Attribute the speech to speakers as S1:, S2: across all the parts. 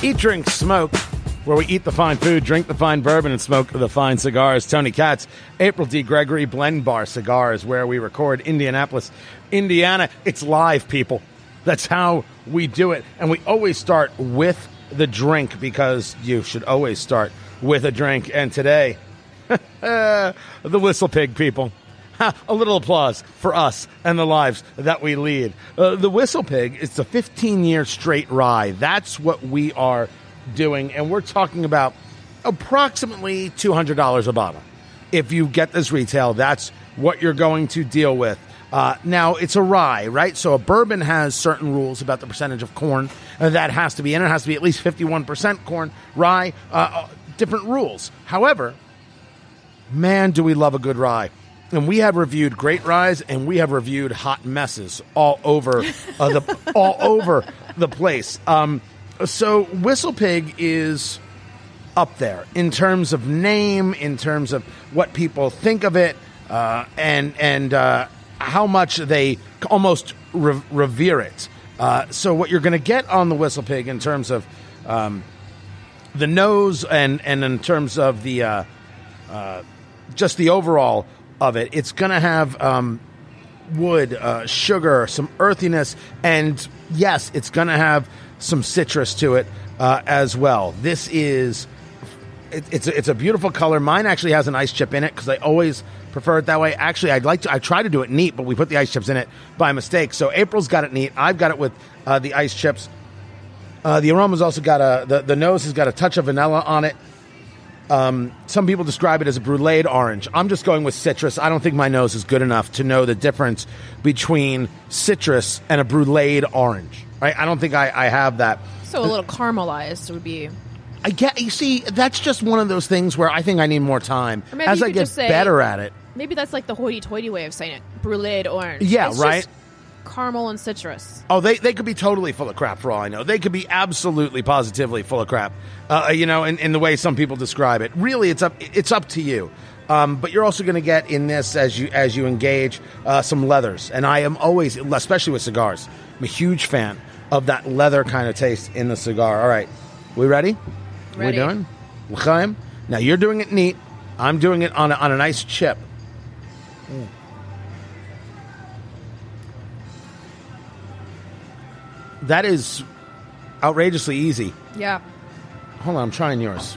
S1: Eat, drink, smoke, where we eat the fine food, drink the fine bourbon, and smoke the fine cigars. Tony Katz, April D. Gregory, Blend Bar Cigars, where we record Indianapolis, Indiana. It's live, people. That's how we do it. And we always start with the drink because you should always start with a drink. And today, the Whistle Pig people. A little applause for us and the lives that we lead. Uh, the Whistle Pig it's a 15 year straight rye. That's what we are doing. And we're talking about approximately $200 a bottle. If you get this retail, that's what you're going to deal with. Uh, now, it's a rye, right? So a bourbon has certain rules about the percentage of corn that has to be in. It has to be at least 51% corn. Rye, uh, uh, different rules. However, man, do we love a good rye. And we have reviewed great Ryes and we have reviewed hot messes all over uh, the all over the place. Um, so Whistle Pig is up there in terms of name, in terms of what people think of it, uh, and and uh, how much they almost re- revere it. Uh, so what you're going to get on the Whistle Pig in terms of um, the nose and and in terms of the uh, uh, just the overall of it, it's going to have um, wood, uh, sugar, some earthiness, and yes, it's going to have some citrus to it uh, as well. This is it, it's a, it's a beautiful color. Mine actually has an ice chip in it because I always prefer it that way. Actually, I'd like to. I try to do it neat, but we put the ice chips in it by mistake. So April's got it neat. I've got it with uh, the ice chips. Uh, the aroma's also got a the, the nose has got a touch of vanilla on it. Um, some people describe it as a brulee orange. I'm just going with citrus. I don't think my nose is good enough to know the difference between citrus and a brulee orange. Right? I don't think I, I have that.
S2: So a little caramelized would be.
S1: I get. You see, that's just one of those things where I think I need more time as I get
S2: say-
S1: better at it.
S2: Maybe that's like the hoity-toity way of saying it. Brulee orange.
S1: Yeah,
S2: It's
S1: right.
S2: Caramel and citrus.
S1: Oh, they, they could be totally full of crap for all I know. They could be absolutely, positively full of crap. Uh, you know, in, in the way some people describe it. Really, it's up it's up to you. Um, but you're also going to get in this as you as you engage uh, some leathers, and I am always, especially with cigars, I'm a huge fan of that leather kind of taste in the cigar. All right, we ready?
S2: Ready.
S1: We doing? L'chaim? Now you're doing it neat. I'm doing it on a, on a nice chip. That is outrageously easy.
S2: Yeah.
S1: Hold on, I'm trying yours.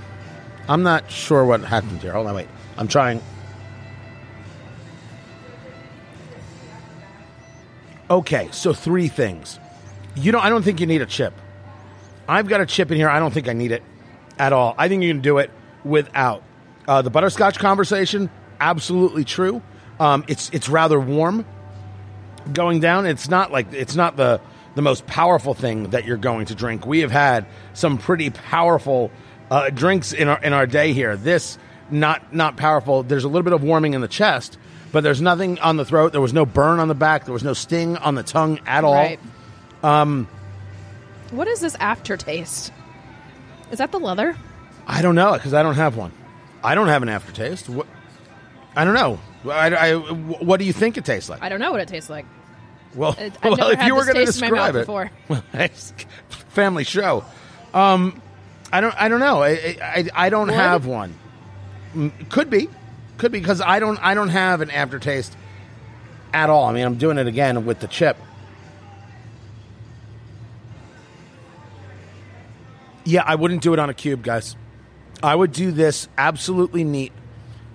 S1: I'm not sure what happened here. Hold on, wait. I'm trying. Okay, so three things. You don't. I don't think you need a chip. I've got a chip in here. I don't think I need it at all. I think you can do it without. Uh, the butterscotch conversation, absolutely true. Um, it's it's rather warm going down. It's not like it's not the the most powerful thing that you're going to drink. We have had some pretty powerful uh, drinks in our in our day here. This not not powerful. There's a little bit of warming in the chest, but there's nothing on the throat. There was no burn on the back. There was no sting on the tongue at all.
S2: Right. Um. What is this aftertaste? Is that the leather?
S1: I don't know because I don't have one. I don't have an aftertaste. What, I don't know. I, I- what do you think it tastes like?
S2: I don't know what it tastes like.
S1: Well,
S2: I've
S1: well if you were going to
S2: taste my mouth
S1: describe it,
S2: before.
S1: well, family show. Um, I don't. I don't know. I I, I don't have one. Mm, Could be, could be because I don't. I don't have an aftertaste at all. I mean, I'm doing it again with the chip. Yeah, I wouldn't do it on a cube, guys. I would do this absolutely neat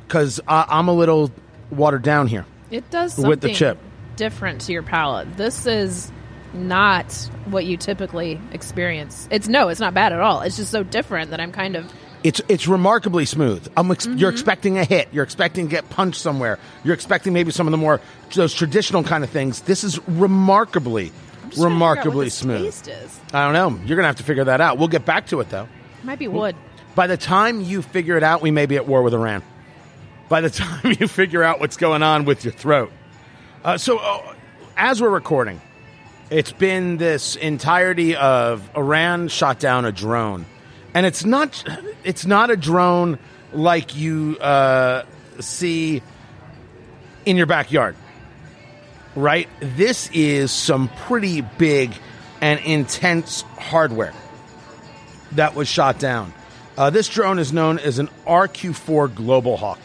S1: because I'm a little watered down here.
S2: It does something
S1: With the chip.
S2: Different to your palate. This is not what you typically experience. It's no, it's not bad at all. It's just so different that I'm kind of
S1: It's it's remarkably smooth. I'm ex-
S2: Mm-hmm.
S1: You're expecting a hit. You're expecting to get punched somewhere. You're expecting maybe some of the more those traditional kind of things. This is remarkably,
S2: I'm just trying to figure out
S1: remarkably smooth.
S2: Taste is
S1: I don't know. You're gonna have to figure that out. We'll get back to it though.
S2: might be wood.
S1: By the time you figure it out, we may be at war with Iran. By the time you figure out what's going on with your throat. Uh, so, uh, as we're recording, it's been this entirety of Iran shot down a drone, and it's not it's not a drone like you uh, see in your backyard, right? This is some pretty big and intense hardware that was shot down. Uh, this drone is known as an RQ-4 Global Hawk.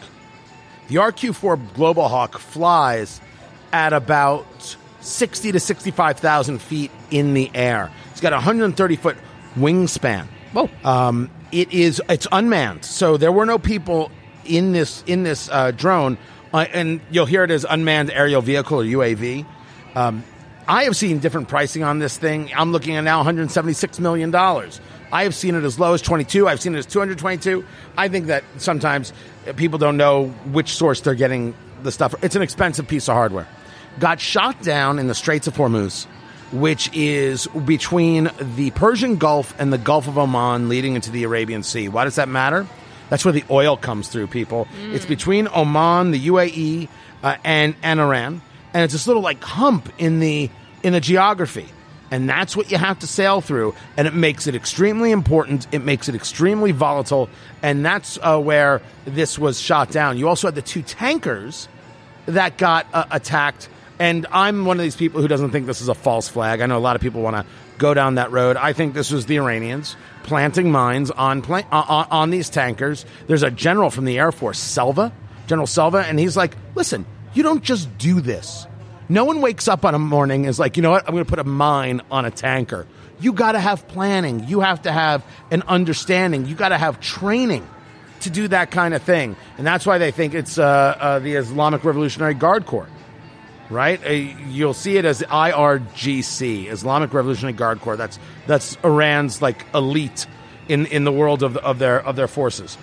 S1: The RQ-4 Global Hawk flies at about 60 to 65,000 feet in the air. It's got a 130 foot wingspan.
S2: Whoa.
S1: Um, it is it's unmanned, so there were no people in this in this uh, drone, uh, and you'll hear it as unmanned aerial vehicle or UAV. Um, I have seen different pricing on this thing. I'm looking at now 176 million dollars. I have seen it as low as 22. I've seen it as 222. I think that sometimes people don't know which source they're getting the stuff. It's an expensive piece of hardware. Got shot down in the Straits of Hormuz, which is between the Persian Gulf and the Gulf of Oman, leading into the Arabian Sea. Why does that matter? That's where the oil comes through, people. It's between Oman, the UAE, uh, and and Iran, and it's this little like hump in the in the geography. And that's what you have to sail through. And it makes it extremely important. It makes it extremely volatile. And that's uh, where this was shot down. You also had the two tankers that got uh, attacked and i'm one of these people who doesn't think this is a false flag i know a lot of people want to go down that road i think this was the iranians planting mines on, pla- uh, on, on these tankers there's a general from the air force selva general selva and he's like listen you don't just do this no one wakes up on a morning and is like, you know what, I'm going to put a mine on a tanker. You got to have planning. You have to have an understanding. You got to have training to do that kind of thing. And that's why they think it's uh, uh, the Islamic Revolutionary Guard Corps, right? Uh, you'll see it as IRGC, Islamic Revolutionary Guard Corps. That's that's Iran's like elite in in the world of, of their of their forces.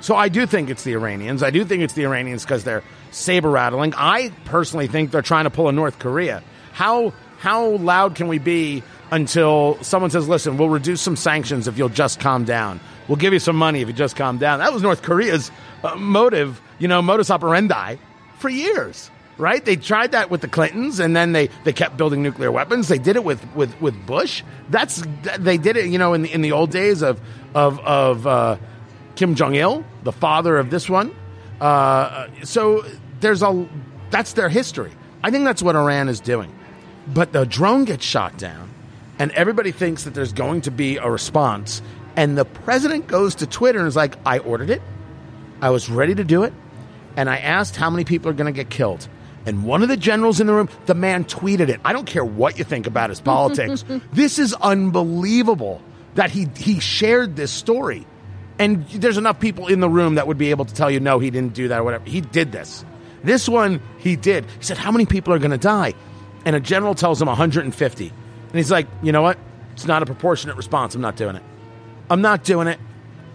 S1: So I do think it's the Iranians. I do think it's the Iranians because they're saber rattling. I personally think they're trying to pull a North Korea. How how loud can we be until someone says, "Listen, we'll reduce some sanctions if you'll just calm down. We'll give you some money if you just calm down." That was North Korea's uh, motive, you know, modus operandi for years. Right? They tried that with the Clintons, and then they, they kept building nuclear weapons. They did it with, with, with Bush. That's they did it, you know, in the in the old days of of of uh, Kim Jong Il, the father of this one. Uh, so there's a that's their history. I think that's what Iran is doing. But the drone gets shot down, and everybody thinks that there's going to be a response. And the president goes to Twitter and is like, "I ordered it. I was ready to do it, and I asked how many people are going to get killed." And one of the generals in the room, the man tweeted it. I don't care what you think about his politics. this is unbelievable that he he shared this story. And there's enough people in the room that would be able to tell you, no, he didn't do that or whatever. He did this. This one, he did. He said, How many people are going to die? And a general tells him 150. And he's like, You know what? It's not a proportionate response. I'm not doing it. I'm not doing it.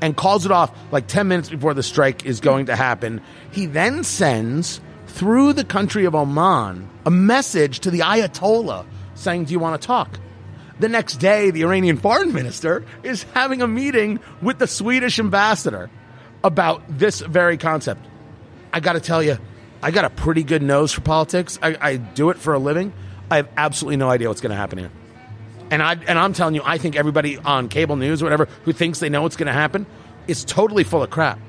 S1: And calls it off like 10 minutes before the strike is going to happen. He then sends, through the country of Oman, a message to the Ayatollah saying, Do you want to talk? The next day, the Iranian foreign minister is having a meeting with the Swedish ambassador about this very concept. I got to tell you, I got a pretty good nose for politics. I, I do it for a living. I have absolutely no idea what's going to happen here. And I and I'm telling you, I think everybody on cable news or whatever who thinks they know what's going to happen is totally full of crap.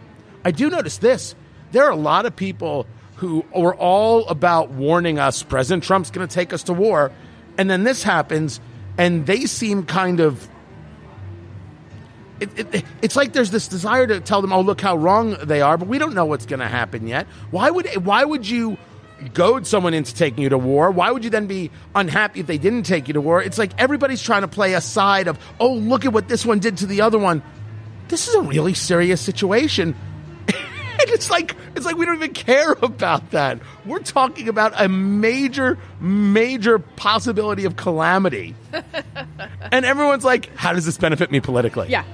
S1: I do notice this: there are a lot of people who were all about warning us President Trump's going to take us to war, and then this happens, and they seem kind of. It, it, it's like there's this desire to tell them, "Oh, look how wrong they are," but we don't know what's going to happen yet. Why would why would you goad someone into taking you to war? Why would you then be unhappy if they didn't take you to war? It's like everybody's trying to play a side of, "Oh, look at what this one did to the other one." This is a really serious situation. And it's like it's like we don't even care about that. We're talking about a major, major possibility of calamity, and everyone's like, "How does this benefit me politically?"
S2: Yeah.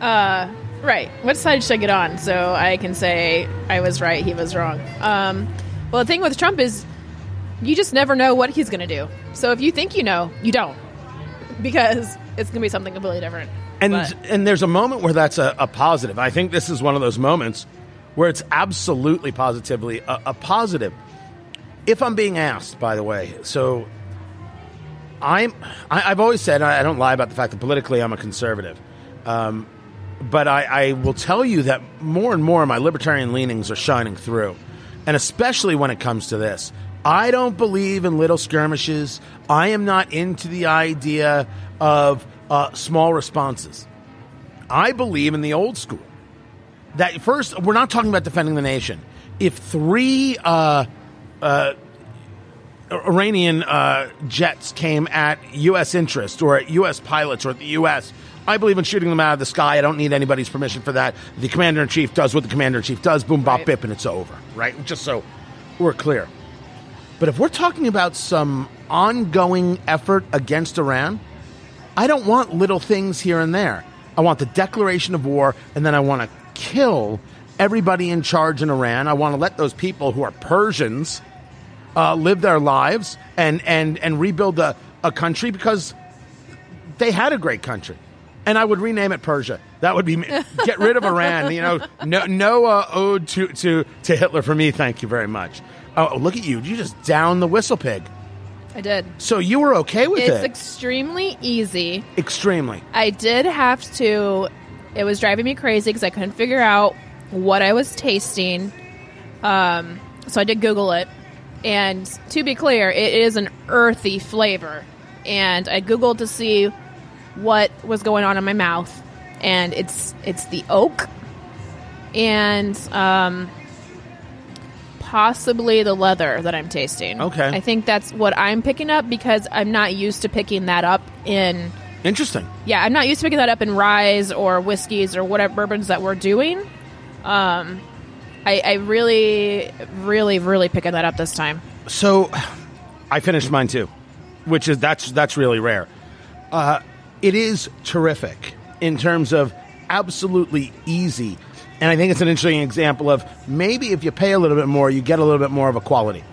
S2: Uh, right. What side should I get on so I can say I was right, he was wrong? Um, well, the thing with Trump is you just never know what he's going to do. So if you think you know, you don't. Because it's going to be something completely different.
S1: And
S2: But-
S1: and there's a moment where that's a, a positive. I think this is one of those moments where it's absolutely positively a, a positive. If I'm being asked, by the way, so I'm I, I've always said I, don't lie about the fact that politically I'm a conservative. Um, but I, I will tell you that more and more my libertarian leanings are shining through. And especially when it comes to this. I don't believe in little skirmishes. I am not into the idea of uh, small responses. I believe in the old school. That first, we're not talking about defending the nation. If three uh, uh, Iranian uh, jets came at U.S. interest or at U.S. pilots or at the U.S., I believe in shooting them out of the sky. I don't need anybody's permission for that. The commander in chief does what the commander in chief does. Boom, bop,
S2: Right.
S1: bip, and it's over. Right? Just so we're clear. But if we're talking about some ongoing effort against Iran, I don't want little things here and there. I want the declaration of war, and then I want to kill everybody in charge in Iran. I want to let those people who are Persians uh, live their lives and, and, and rebuild a, a country because they had a great country. And I would rename it Persia. That would be get rid of Iran. You know, no, no uh, ode to, to, to Hitler for me. Thank you very much. Oh, look at you! You just down the whistle pig.
S2: I did.
S1: So you were okay with
S2: It's
S1: it?
S2: It's extremely easy.
S1: Extremely.
S2: I did have to. It was driving me crazy because I couldn't figure out what I was tasting. Um, so I did Google it, and to be clear, it is an earthy flavor. And I googled to see what was going on in my mouth, and it's it's the oak, and um, possibly the leather that I'm tasting.
S1: Okay.
S2: I think that's what I'm picking up because I'm not used to picking that up in
S1: Interesting.
S2: yeah, I'm not used to picking that up in ryes or whiskeys or whatever bourbons that we're doing. Um, I, I really, really, really picking that up this time.
S1: So, I finished mine too, which is that's that's really rare. Uh, it is terrific in terms of absolutely easy, and I think it's an interesting example of maybe if you pay a little bit more, you get a little bit more of a quality,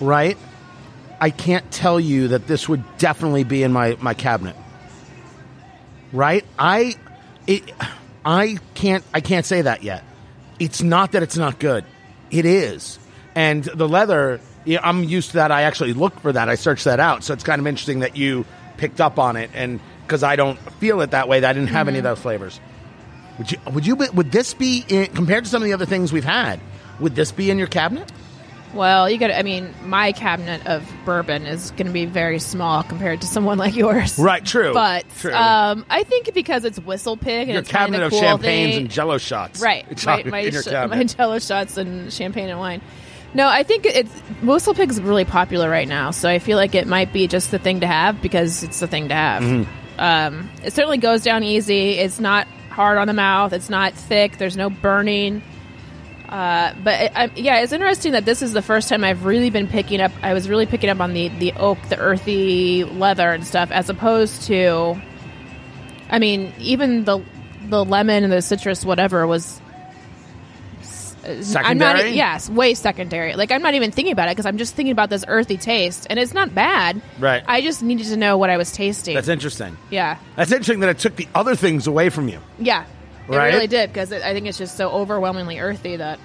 S1: right? I can't tell you that this would definitely be in my my cabinet, right? I it I can't I can't say that yet. It's not that it's not good. It is. And the leather, yeah, I'm used to that. I actually looked for that. I searched that out. So it's kind of interesting that you picked up on it and because I don't feel it that way. That I didn't have any of mm-hmm. those flavors. Would you would you be, would this be in, compared to some of the other things we've had? Would this be in your cabinet?
S2: Well, you got. I mean, my cabinet of bourbon is going to be very small compared to someone like yours.
S1: Right, true.
S2: But
S1: True.
S2: um, I think because it's Whistle Pig and
S1: your
S2: it's
S1: cabinet
S2: of
S1: of
S2: cool
S1: champagnes
S2: thing,
S1: and jello shots.
S2: right?
S1: It's
S2: My
S1: in
S2: my,
S1: your
S2: sh-
S1: cabinet.
S2: my Jello shots and champagne and wine. No, I think it's Whistle Pig's really popular right now, so I feel like it might be just the thing to have because it's the thing to have.
S1: Mm-hmm.
S2: Um, it certainly goes down easy. It's not hard on the mouth. It's not thick. There's no burning. Uh, but it, I, yeah, it's interesting that this is the first time I've really been picking up. I was really picking up on the the oak, the earthy leather and stuff, as opposed to. I mean, even the the lemon and the citrus, whatever, was. I'm not.
S1: Secondary?
S2: Yes, way secondary. Like I'm not even thinking about it because I'm just thinking about this earthy taste, and it's not bad.
S1: Right.
S2: I just needed to know what I was tasting.
S1: That's interesting.
S2: yeah.
S1: That's interesting that it took the other things away from you.
S2: Yeah. It
S1: Right?
S2: really did because I think it's just so overwhelmingly earthy that.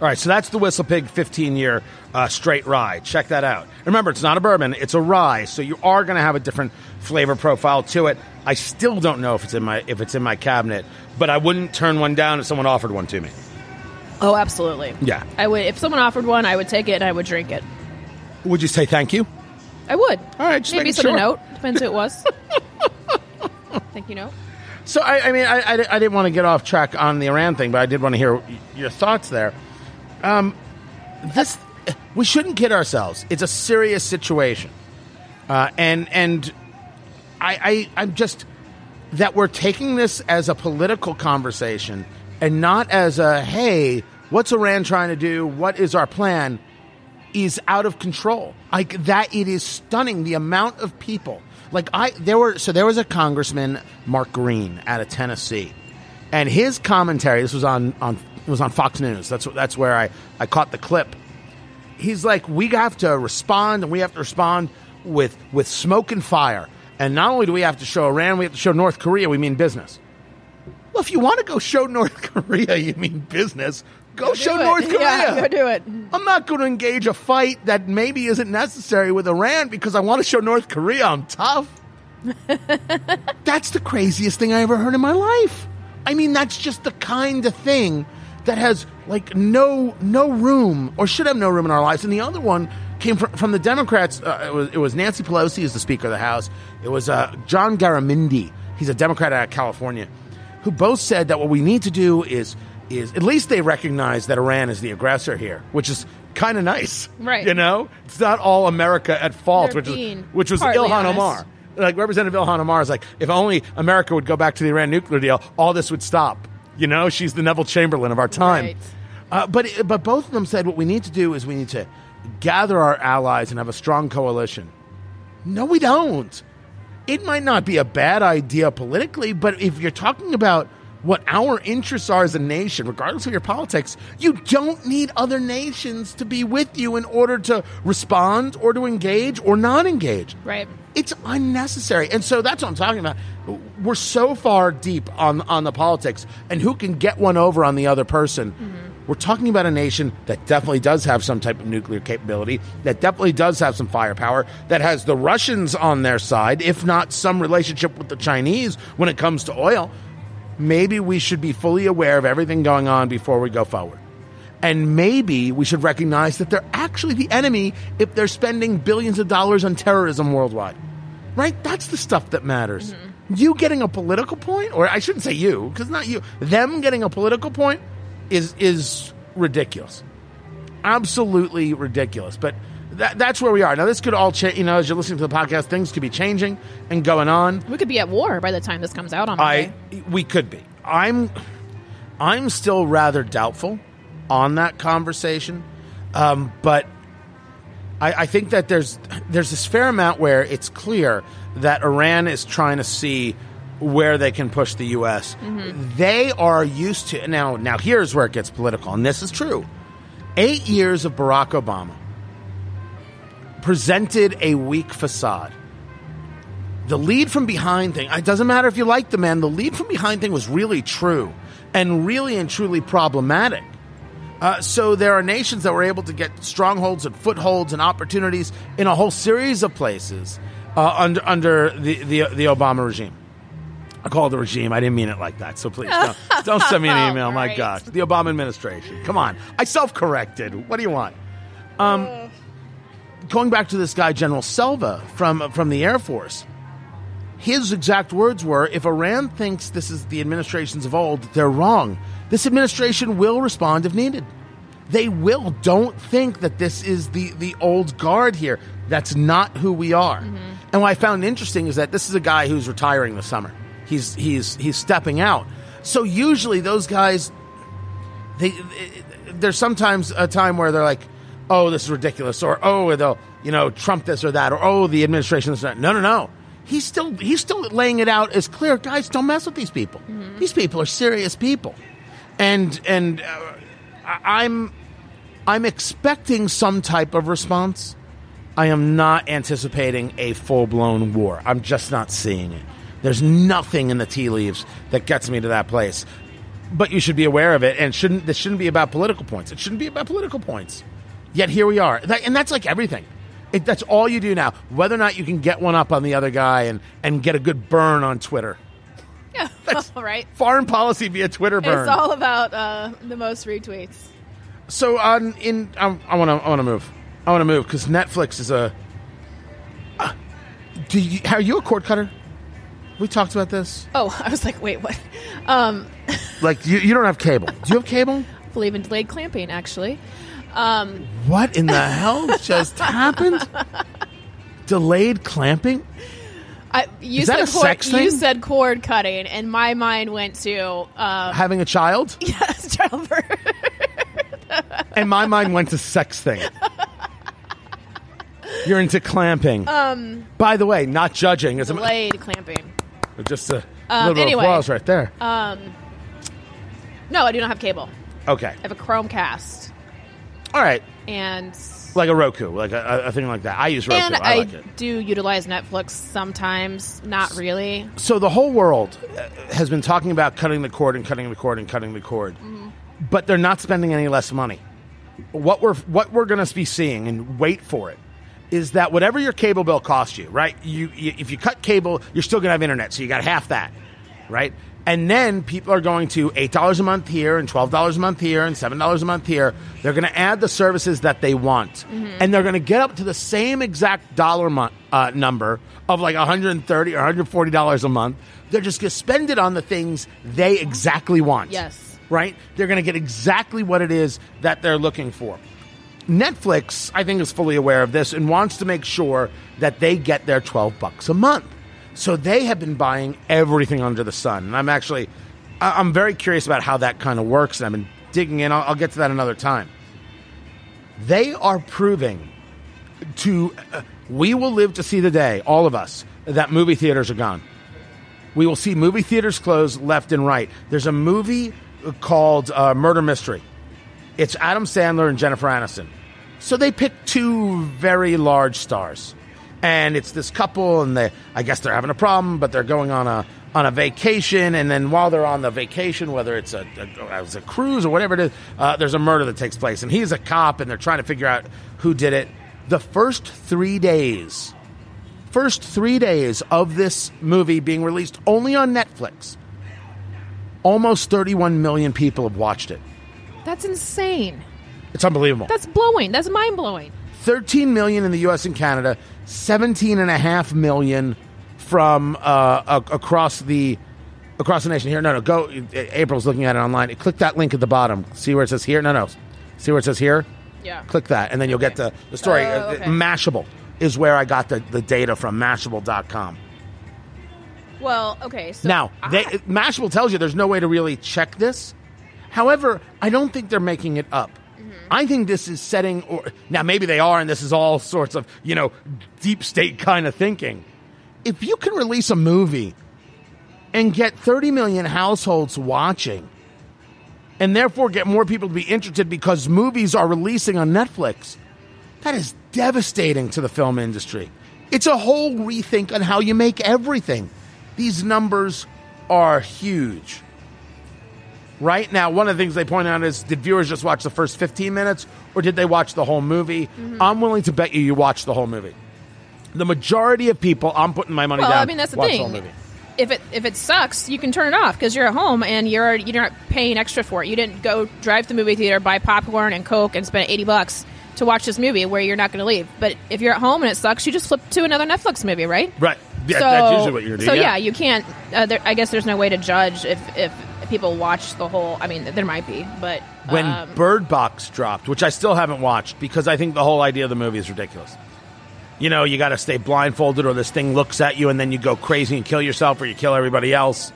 S1: All right, so that's the Whistle Pig 15 year uh, straight rye. Check that out. Remember, it's not a bourbon, it's a rye, so you are going to have a different flavor profile to it. I still don't know if it's in my if it's in my cabinet, but I wouldn't turn one down if someone offered one to me.
S2: Oh, absolutely.
S1: Yeah.
S2: I would if someone offered one, I would take it and I would drink it.
S1: Would you say thank you?
S2: I would.
S1: All right, just
S2: maybe send a note. Depends who it was. Thank you. Note.
S1: So I, I mean, I, I, I didn't want to get off track on the Iran thing, but I did want to hear your thoughts there. Um, this we shouldn't kid ourselves. It's a serious situation, uh, and and I, I I'm just that we're taking this as a political conversation and not as a hey, what's Iran trying to do? What is our plan? Is out of control. Like that, it is stunning the amount of people. Like I, there were so there was a congressman, Mark Green, out of Tennessee, and his commentary. This was on on it was on Fox News. That's that's where I I caught the clip. He's like, we have to respond, and we have to respond with with smoke and fire. And not only do we have to show Iran, we have to show North Korea. We mean business. Well, if you want to go show North Korea, you mean business. Go, show. North Korea.
S2: Yeah, go do it.
S1: I'm not going to engage a fight that maybe isn't necessary with Iran because I want to show North Korea I'm tough. that's the craziest thing I ever heard in my life. I mean, that's just the kind of thing that has like no no room or should have no room in our lives. And the other one came from, from the Democrats. Uh, it was it was Nancy Pelosi as the Speaker of the House. It was uh, John Garamendi. He's a Democrat out of California. who both said that what we need to do is is at least they recognize that Iran is the aggressor here, which is kind of nice,
S2: Right.
S1: You know, it's not all America at fault,
S2: They're
S1: which is which was Ilhan
S2: honest.
S1: Omar. Like Representative Ilhan Omar is like, if only America would go back to the Iran nuclear deal, all this would stop. You know, she's the Neville Chamberlain of our time.
S2: Right.
S1: Uh, but but both of them said what we need to do is we need to gather our allies and have a strong coalition. No, we don't. It might not be a bad idea politically, but if you're talking about what our interests are as a nation, regardless of your politics, you don't need other nations to be with you in order to respond or to engage or not engage.
S2: Right.
S1: It's unnecessary. And so that's what I'm talking about. We're so far deep on on the politics and who can get one over on the other person. Mm-hmm. We're talking about a nation that definitely does have some type of nuclear capability, that definitely does have some firepower, that has the Russians on their side, if not some relationship with the Chinese when it comes to oil. Maybe we should be fully aware of everything going on before we go forward. And maybe we should recognize that they're actually the enemy if they're spending billions of dollars on terrorism worldwide. Right? That's the stuff that matters. Mm-hmm. You getting a political point, or I shouldn't say you, because not you, them getting a political point is is ridiculous. Absolutely ridiculous. But that, that's where we are. Now, this could all change. You know, as you're listening to the podcast, things could be changing and going on.
S2: We could be at war by the time this comes out on
S1: I we could be. I'm I'm still rather doubtful on that conversation, um, but I, I think that there's there's this fair amount where it's clear that Iran is trying to see where they can push the U.S. They are used to now. Now here's where it gets political, and this is true. Eight years of Barack Obama presented a weak facade the lead from behind thing, it doesn't matter if you like the man, the lead from behind thing was really true and really and truly problematic. Uh, so there are nations that were able to get strongholds and footholds and opportunities in a whole series of places uh, under under the, the the Obama regime. I call it the regime. I didn't mean it like that. So please don't, don't send me an email. My
S2: Right.
S1: gosh, the Obama administration. Come on, I self corrected. What do you want? Um, going back to this guy, General Selva from from the Air Force his exact words were if Iran thinks this is the administrations of old, they're wrong. This administration will respond if needed. They will. Don't think that this is the, the old guard here. That's not who we are. Mm-hmm. And what I found interesting is that this is a guy who's retiring this summer. He's he's he's stepping out. So usually those guys they, there's sometimes a time where they're like, "Oh, this is ridiculous," or "Oh, they'll you know Trump this or that," or "Oh, the administration this or that." No, no, no. He's still he's still laying it out as clear, guys. Don't mess with these people. These people are serious people, and and uh, I'm I'm expecting some type of response. I am not anticipating a full blown war. I'm just not seeing it. There's nothing in the tea leaves that gets me to that place. But you should be aware of it, and shouldn't this shouldn't be about political points. It shouldn't be about political points. Yet here we are, That- and that's like everything. It, that's all you do now. Whether or not you can get one up on the other guy and, and get a good burn on Twitter.
S2: Yeah. That's all right.
S1: Foreign policy via Twitter burn.
S2: It's all about uh, the most retweets.
S1: So on in I I want to I want to move. I want to move because Netflix is a. Uh, do you are you a cord cutter? We talked about this.
S2: Oh, I was like, wait, what? Um,
S1: Like you, you don't have cable. Do you have cable?
S2: I believe in delayed clamping, actually. Um,
S1: What in the hell just happened? Delayed clamping.
S2: I, you
S1: Is that
S2: said
S1: a
S2: cord,
S1: sex thing?
S2: You said cord cutting, and my mind went to um,
S1: Having a child,
S2: yes, childbirth.
S1: and my mind went to sex thing. You're into clamping. Um. By the way, not judging. As a,
S2: delayed clamping.
S1: just a
S2: Um,
S1: little
S2: anyway.
S1: applause right there.
S2: No, I do not have cable.
S1: okay.
S2: I have a Chromecast,
S1: All right.
S2: and
S1: Like a Roku, like a, a thing like that. I use Roku.
S2: and
S1: I
S2: I,
S1: like it.
S2: do utilize Netflix sometimes. Not really.
S1: so the whole world uh, has been talking about cutting the cord and cutting the cord and cutting the cord, but they're not spending any less money. What we're what we're going to be seeing, and wait for it, is that whatever your cable bill costs you, right? You, you if you cut cable, you're still going to have internet, so you got half that, right? And then people are going to $8 a month here and $12 a month here and $7 a month here. They're going to add the services that they want. And they're going to get up to the same exact dollar mo- uh, number of like $130 or $140 a month. They're just going to spend it on the things they exactly want.
S2: Yes.
S1: Right? They're going to get exactly what it is that they're looking for. Netflix, I think, is fully aware of this and wants to make sure that they get their 12 bucks a month. So they have been buying everything under the sun. And I'm actually, I'm very curious about how that kind of works. And I've been digging in. I'll, I'll get to that another time. They are proving to, uh, we will live to see the day, all of us, that movie theaters are gone. We will see movie theaters close left and right. There's a movie called uh, Murder Mystery. It's Adam Sandler and Jennifer Aniston. So they picked two very large stars. And it's this couple, and they, I guess they're having a problem, but they're going on a on a vacation. And then while they're on the vacation, whether it's a, a, a cruise or whatever it is, uh, there's a murder that takes place. And he's a cop, and they're trying to figure out who did it. The first three days, first three days of this movie being released only on Netflix, almost 31 million people have watched it.
S2: That's insane.
S1: It's unbelievable.
S2: That's blowing. That's mind blowing.
S1: 13 million in the US and Canada, 17 and a half million from uh, a- across the across the nation here. No, no, go April's looking at it online. Click that link at the bottom. See where it says here? No, no. See where it says here?
S2: Yeah.
S1: Click that and then you'll get the, the story.
S2: Oh,
S1: Uh,
S2: okay.
S1: Mashable is where I got the, the data from mashable.com.
S2: Well, okay. So
S1: Now, they, Mashable tells you there's no way to really check this. However, I don't think they're making it up. I think this is setting, or now maybe they are, and this is all sorts of you know deep state kind of thinking. If you can release a movie and get 30 million households watching, and therefore get more people to be interested because movies are releasing on Netflix, that is devastating to the film industry. It's a whole rethink on how you make everything. These numbers are huge. Right now, one of the things they point out is did viewers just watch the first 15 minutes or did they watch the whole movie? I'm willing to bet you you watched the whole movie. The majority of people, I'm putting my money
S2: well,
S1: down.
S2: I mean that's the thing.
S1: The whole movie.
S2: If it if it sucks, you can turn it off because you're at home and you're you're not paying extra for it. You didn't go drive to the movie theater, buy popcorn and coke, and spend eighty bucks to watch this movie where you're not going to leave. But if you're at home and it sucks, you just flip to another Netflix movie, right?
S1: Right. Yeah,
S2: so,
S1: that's usually what you're doing.
S2: So yeah, you can't. Uh, there, I guess there's no way to judge if if people watch the whole. I mean, there might be, but
S1: when
S2: um,
S1: Bird Box dropped, which I still haven't watched because I think the whole idea of the movie is ridiculous. You know, you got to stay blindfolded, or this thing looks at you, and then you go crazy and kill yourself, or you kill everybody else.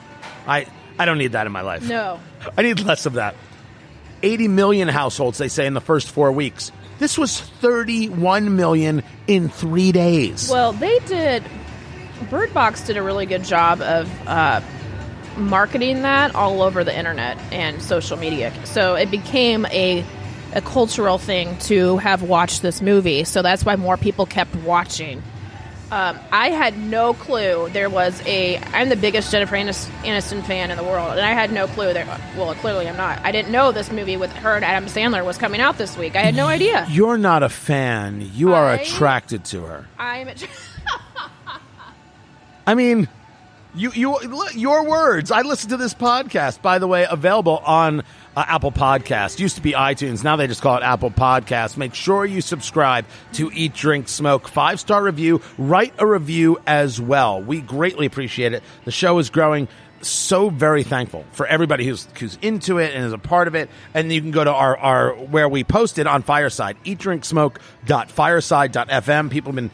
S1: I I don't need that in my life.
S2: no.
S1: I need less of that. 80 million households, they say, in the first four weeks. This was 31 million in three days.
S2: Well, they did. Bird Box did a really good job of uh, marketing that all over the internet and social media. So it became a a cultural thing to have watched this movie. So that's why more people kept watching. Um, I had no clue there was a. I'm the biggest Jennifer Aniston fan in the world, and I had no clue there. Well, clearly I'm not. I didn't know this movie with her and Adam Sandler was coming out this week. I had no idea.
S1: You're not a fan. You are
S2: I-
S1: attracted to her.
S2: I'm.
S1: I mean, you you your words. I listened to this podcast, by the way, available on uh, Apple Podcast. Used to be iTunes. Now they just call it Apple Podcast. Make sure you subscribe to Eat, Drink, Smoke. Five star review. Write a review as well. We greatly appreciate it. The show is growing. So very thankful for everybody who's who's into it and is a part of it. And you can go to our, our where we posted on Fireside, eatdrinksmoke.fireside.fm. People have been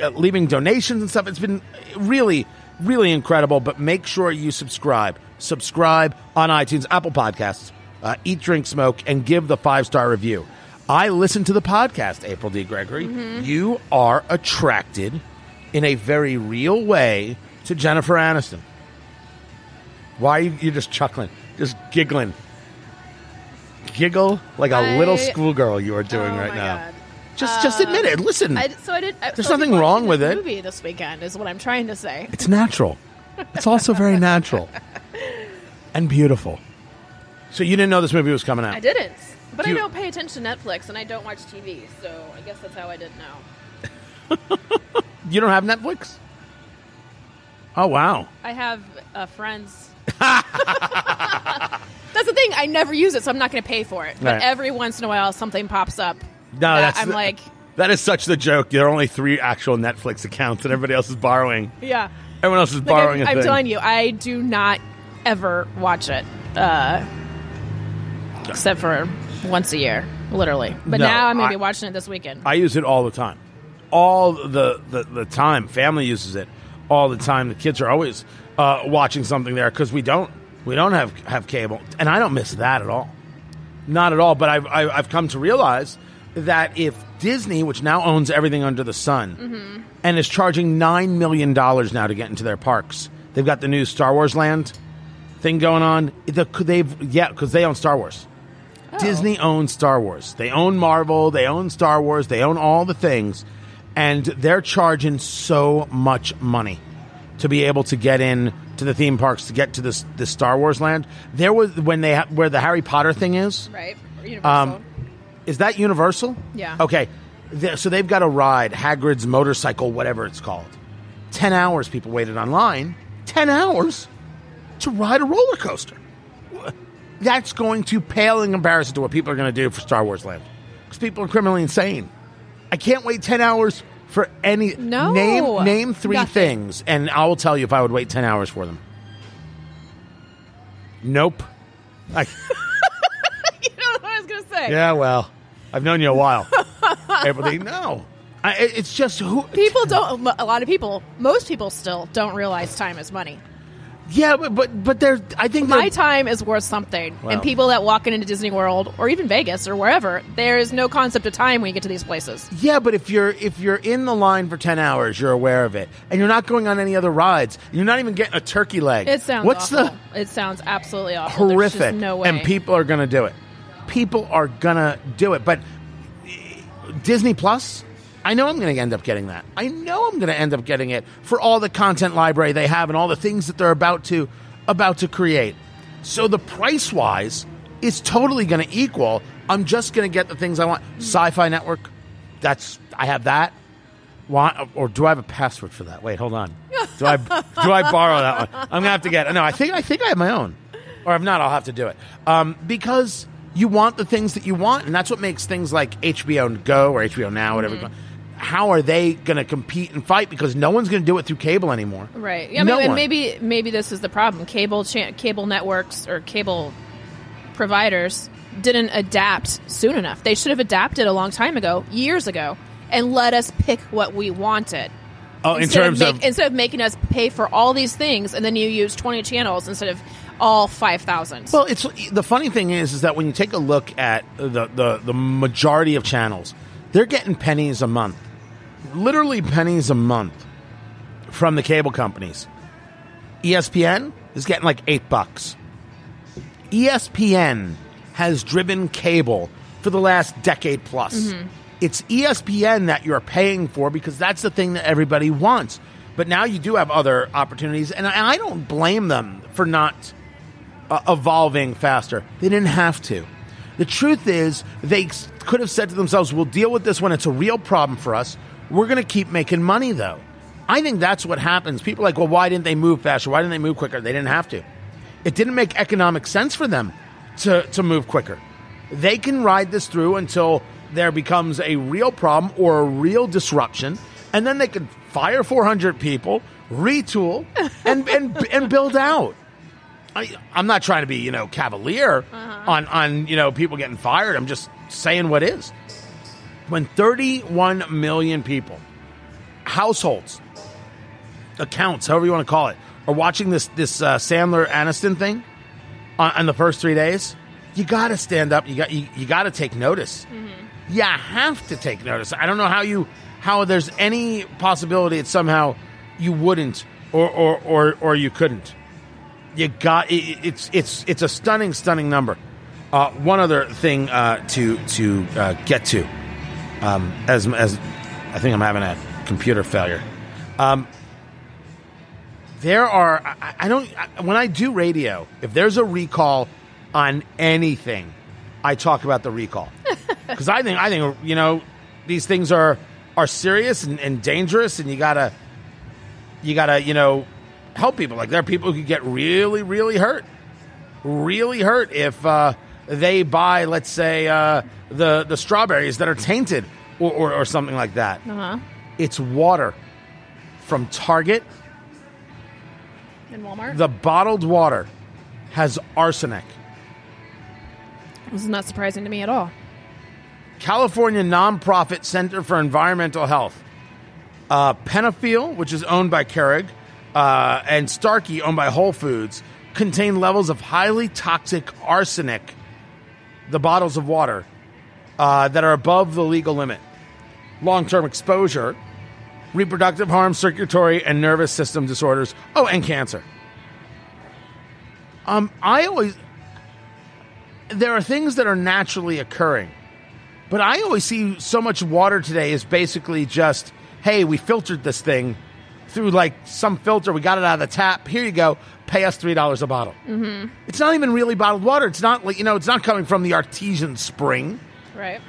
S1: uh, leaving donations and stuff. It's been really really incredible. But make sure you subscribe. Subscribe on iTunes, Apple Podcasts, uh, Eat, Drink, Smoke, and give the five star review. I listen to the podcast, April D. Gregory. You are attracted in a very real way to Jennifer Aniston. Why are you you're just chuckling, just giggling? Giggle like a
S2: I-
S1: little schoolgirl you are doing
S2: Oh
S1: right now.
S2: God.
S1: Just just admit it. Listen,
S2: I, so I did. I,
S1: There's
S2: so
S1: nothing wrong
S2: watching
S1: with
S2: this
S1: it.
S2: Movie this weekend is what I'm trying to say.
S1: It's natural. It's also very natural and beautiful. So you didn't know this movie was coming out?
S2: I didn't, but
S1: Do
S2: I
S1: you-
S2: don't pay attention to Netflix and I don't watch TV, so I guess that's how I didn't know.
S1: You don't have Netflix? Oh wow!
S2: I have uh, friends. That's the thing. I never use it, so I'm not going to pay for it. But
S1: Right.
S2: every once in a while, something pops up.
S1: No,
S2: that
S1: that's
S2: I'm
S1: the-
S2: like,
S1: That is such the joke. There are only three actual Netflix accounts, and everybody else is borrowing.
S2: yeah.
S1: Everyone else is
S2: Like
S1: borrowing
S2: I'm, I'm telling you, I do not ever watch it, uh, except for once a year, literally. But
S1: No,
S2: now I'm
S1: I-
S2: to be watching it this weekend.
S1: I use it all the time. All the, the, the time. Family uses it all the time. The kids are always uh, watching something there because we don't we don't have have cable, and I don't miss that at all. Not at all. But I've I've I've come to realize that if Disney, which now owns everything under the sun, and is charging nine million dollars now to get into their parks, they've got the new Star Wars Land thing going on. The, they've yeah, because they own Star Wars. Disney owns Star Wars. They own Marvel. They own Star Wars. They own all the things, and they're charging so much money to be able to get in to the theme parks to get to this this Star Wars land. There was when they ha- where the Harry Potter thing is.
S2: right? Universal.
S1: Um, Is that Universal?
S2: Yeah.
S1: Okay. So they've got a ride, Hagrid's motorcycle, whatever it's called. Ten hours people waited online. Ten hours to ride a roller coaster. Wha- That's going to pale in comparison to what people are going to do for Star Wars Land. Because people are criminally insane. I can't wait ten hours for any
S2: No.
S1: name name three
S2: Nothing.
S1: things, and I will tell you if I would wait ten hours for them. Nope. I,
S2: you know what I was going to say?
S1: yeah, well, I've known you a while. Everybody, no. I, it's just who.
S2: People don't. A lot of people, most people, still don't realize time is money.
S1: Yeah, but but but there. I think
S2: My time is worth something, and people that walk into Disney World or even Vegas or wherever, there is no concept of time when you get to these places.
S1: Yeah, but if you're if you're in the line for ten hours, you're aware of it, and you're not going on any other rides. You're not even getting a turkey leg.
S2: It sounds
S1: what's
S2: awful. It sounds absolutely
S1: the
S2: awful. There's
S1: horrific?
S2: no way.
S1: And people are going to do it. People are going to do it. But Disney Plus, I know I'm going to end up getting that. I know I'm going to end up getting it for all the content library they have and all the things that they're about to about to create. So the price wise is totally going to equal. I'm just going to get the things I want. Sci-Fi Network, that's I have that. Want, or do I have a password for that? Wait, hold on. Do I do I borrow that one? I'm gonna have to get. No, I think I think I have my own, or if not, I'll have to do it. Um, because you want the things that you want, and that's what makes things like HBO Go or HBO Now, whatever.
S2: Mm-hmm.
S1: call it. How are they going to compete and fight? Because no one's going to do it through cable anymore.
S2: Right. Yeah, I mean, and maybe maybe this is the problem. Cable cha- cable networks or cable providers didn't adapt soon enough. They should have adapted a long time ago, years ago, and let us pick what we wanted.
S1: Oh, in
S2: Instead
S1: terms
S2: of,
S1: of,
S2: instead of making us pay for all these things, and then you use twenty channels instead of all five thousand.
S1: Well, it's the funny thing is, is that when you take a look at the, the the majority of channels, they're getting pennies a month, literally pennies a month from the cable companies. ESPN is getting like eight bucks. ESPN has driven cable for the last decade plus. Mm-hmm. It's ESPN that you're paying for because that's the thing that everybody wants. But now you do have other opportunities, and I I don't blame them for not uh, evolving faster. They didn't have to. The truth is, they could have said to themselves, "We'll deal with this when it's a real problem for us. We're going to keep making money, though." I think that's what happens. People are like, "Well, why didn't they move faster? Why didn't they move quicker?" They didn't have to. It didn't make economic sense for them to to move quicker. They can ride this through until there becomes a real problem or a real disruption, and then they can fire 400 people, retool, and and and build out. I, I'm not trying to be, you know, cavalier on, on, you know, people getting fired. I'm just saying what is. When 31 million people, households, accounts, however you want to call it, are watching this this uh, Sandler Aniston thing on, on the first three days, you got to stand up. You got you, you got to take notice. You have to take notice. I don't know how you how there's any possibility that somehow you wouldn't or or or, or you couldn't. You got it, it's it's it's a stunning stunning number. Uh, one other thing uh, to to uh, get to um, as as I think I'm having a computer failure. Um, there are I, I don't I, when I do radio if there's a recall on anything I talk about the recall because I think I think you know these things are are serious and, and dangerous and you gotta you gotta you know help people like there are people who could get really really hurt really hurt if uh, they buy, let's say, uh, the the strawberries that are tainted or, or, or something like that.
S2: Uh huh.
S1: It's water from Target.
S2: In Walmart.
S1: The bottled water has arsenic.
S2: this is not surprising to me at all.
S1: California nonprofit Center for Environmental Health. Uh, Peñafiel, which is owned by Keurig, uh, and Starkey, owned by Whole Foods, contain levels of highly toxic arsenic, the bottles of water, uh, that are above the legal limit. Long term exposure, reproductive harm, circulatory and nervous system disorders, oh, and cancer. Um, I always. There are things that are naturally occurring. But I always see so much water today is basically just, hey, we filtered this thing through like some filter. We got it out of the tap. Here you go. Pay us three dollars a bottle. Mm-hmm. It's not even really bottled water. It's not like you know. It's not coming from the artesian spring.
S2: Right.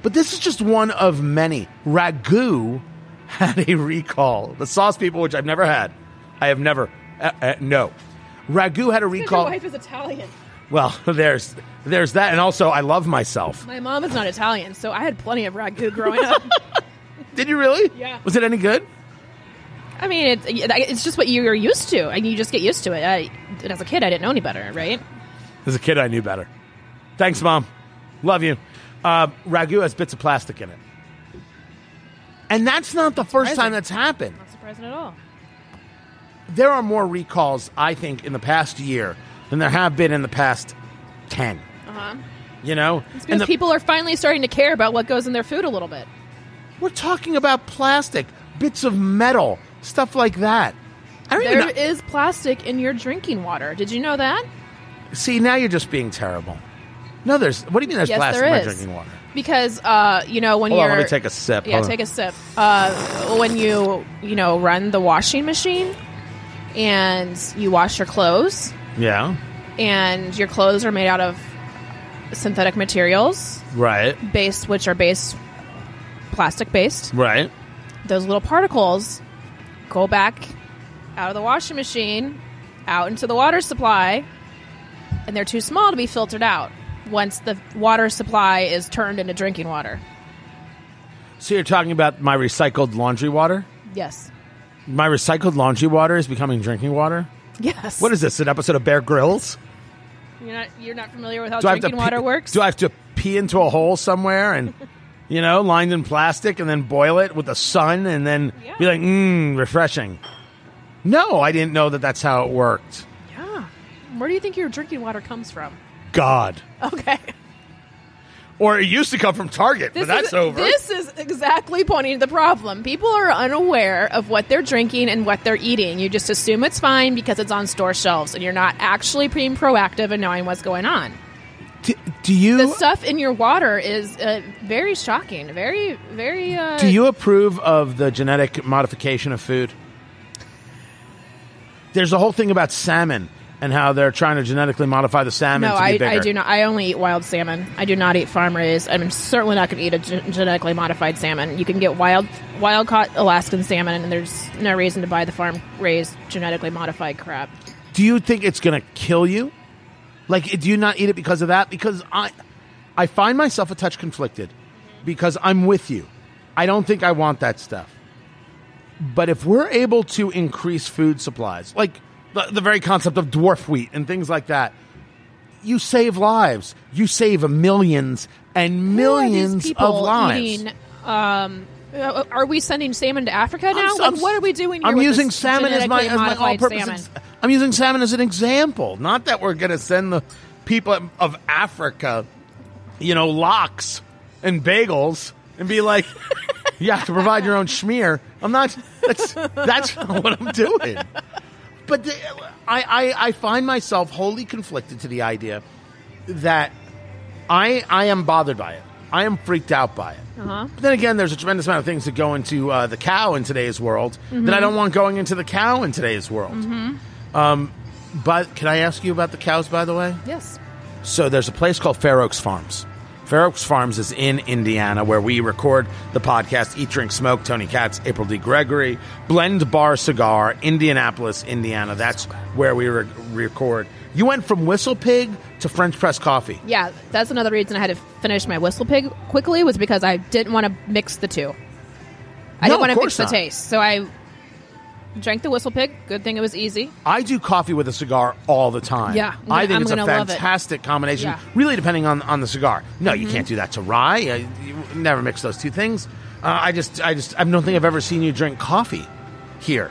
S1: But this is just one of many. Ragu had a recall. The sauce people, which I've never had, I have never. Uh, uh, no, Ragu had a
S2: recall.
S1: recall.
S2: wife is Italian.
S1: Well, there's there's that, and also I love myself.
S2: My mom is not Italian, so I had plenty of ragu growing up.
S1: Did you really?
S2: Yeah.
S1: Was it any good?
S2: I mean, it's it's just what you're used to, and you just get used to it. I, and as a kid, I didn't know any better, right?
S1: As a kid, I knew better. Thanks, Mom. Love you. Uh, ragu has bits of plastic in it. And that's not the first time that's happened.
S2: Not surprising at all.
S1: There are more recalls, I think, in the past year than there have been in the past 10.
S2: Uh huh.
S1: You know?
S2: Because
S1: And the-
S2: people are finally starting to care about what goes in their food a little bit.
S1: we're talking about plastic, bits of metal, stuff like that. I don't
S2: There is plastic in your drinking water. Did you know that?
S1: See, now you're just being terrible. No, there's. What do you mean there's
S2: Yes,
S1: plastic
S2: there
S1: in my drinking water?
S2: Because uh, you know when you're
S1: let me take a sip.
S2: yeah,
S1: Hold on.
S2: take a sip. Uh, when you you know run the washing machine and you wash your clothes
S1: Yeah,
S2: and your clothes are made out of synthetic materials
S1: right,
S2: based which are based plastic based
S1: right.
S2: those little particles go back out of the washing machine out into the water supply and they're too small to be filtered out once the water supply is turned into drinking water
S1: So you're talking about my recycled laundry water?
S2: yes
S1: My recycled laundry water is becoming drinking water?
S2: Yes
S1: What is this, an episode of Bear Grylls?
S2: you're not you're not familiar with how
S1: Do
S2: drinking water
S1: pee,
S2: works
S1: Do I have to pee into a hole somewhere and, you know, lined in plastic and then boil it with the sun and then
S2: Yeah.
S1: be like, mmm, refreshing? No, I didn't know that that's how it worked.
S2: yeah where do you think your drinking water comes from
S1: God.
S2: okay
S1: Or it used to come from Target,
S2: This
S1: but that's
S2: is,
S1: over.
S2: This is exactly pointing to the problem. People are unaware of what they're drinking and what they're eating. You just assume it's fine because it's on store shelves, and you're not actually being proactive and knowing what's going on.
S1: do, do you
S2: The stuff in your water is uh, very shocking. Very, very. Uh,
S1: Do you approve of the genetic modification of food? There's a whole thing about salmon and how they're trying to genetically modify the salmon
S2: No,
S1: to be
S2: I. I do not. I only eat wild salmon. I do not eat farm raised. I'm certainly not going to eat a gen- genetically modified salmon. You can get wild, wild caught Alaskan salmon, and there's no reason to buy the farm raised genetically modified crap.
S1: Do you think it's going to kill you? Like, do you not eat it because of that? Because I, I find myself a touch conflicted because I'm with you. I don't think I want that stuff. But if we're able to increase food supplies, like the, the very concept of dwarf wheat and things like that, you save lives. You save millions and
S2: Who are these
S1: millions of lives.
S2: eating, um, uh, are we sending salmon to Africa now?
S1: I'm-
S2: like,
S1: I'm-
S2: what are we doing?
S1: I'm using salmon as my as my all-purpose. ex- I'm using salmon as an example. Not that we're going to send the people of Africa, you know, lox and bagels and be like, you have to provide your own schmear. I'm not. That's that's what I'm doing. But the, I, I I find myself wholly conflicted to the idea that I I am bothered by it. I am freaked out by it.
S2: Uh-huh.
S1: But then again, there's a tremendous amount of things that go into uh, the cow in today's world that I don't want going into the cow in today's world. Um, but can I ask you about the cows, by the way?
S2: Yes.
S1: So there's a place called Fair Oaks Farms. Fair Oaks Farms is in Indiana, where we record the podcast Eat, Drink, Smoke. Tony Katz, April D. Gregory, Blend Bar Cigar, Indianapolis, Indiana. That's where we re- record. You went from Whistle Pig to French Press Coffee.
S2: Yeah, that's another reason I had to finish my whistle pig quickly was because I didn't want to mix the two. I
S1: No,
S2: didn't want to mix the taste, so I drank the whistle pig. Good thing it was easy.
S1: I do coffee with a cigar all the time.
S2: Yeah, I'm
S1: I
S2: gonna-
S1: think
S2: I'm
S1: it's a
S2: gonna love it.
S1: fantastic combination.
S2: Yeah. Mm-hmm.
S1: Really, depending on on the cigar. No, you can't do that to rye. Uh, you never mix those two things. Uh, I just, I just, I don't think I've ever seen you drink coffee here.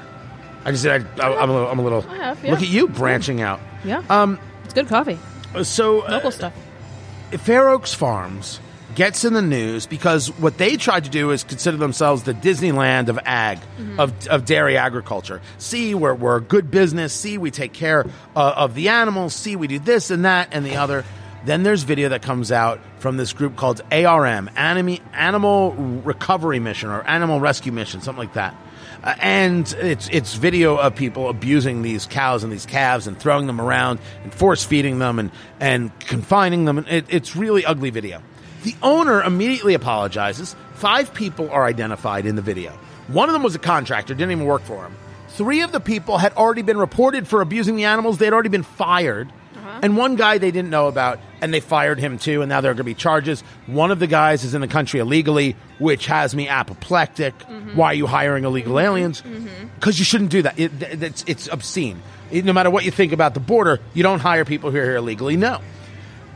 S1: I just, I, I, I'm a little, I'm a little.
S2: I have, yeah.
S1: Look at you branching out.
S2: Yeah,
S1: Um,
S2: it's good coffee,
S1: so uh,
S2: local stuff.
S1: Fair Oaks Farms gets in the news because what they tried to do is consider themselves the Disneyland of ag, of, of dairy agriculture. See, we're, we're a good business. See, we take care uh, of the animals. See, we do this and that and the other. Then there's video that comes out from this group called ARM, Animi- Animal Recovery Mission or Animal Rescue Mission, something like that. Uh, and it's it's video of people abusing these cows and these calves and throwing them around and force feeding them and and confining them. It, it's really ugly video. The owner immediately apologizes. Five people are identified in the video. One of them was a contractor, didn't even work for him. Three of the people had already been reported for abusing the animals. They had already been fired. Uh-huh. And one guy they didn't know about, and they fired him too, and now there are going to be charges. One of the guys is in the country illegally, which has me apoplectic. Mm-hmm. Why are you hiring illegal mm-hmm. aliens? Mm-hmm. Because you shouldn't do that. It, it's, it's obscene. It- no matter what you think about the border, you don't hire people who are here illegally. No.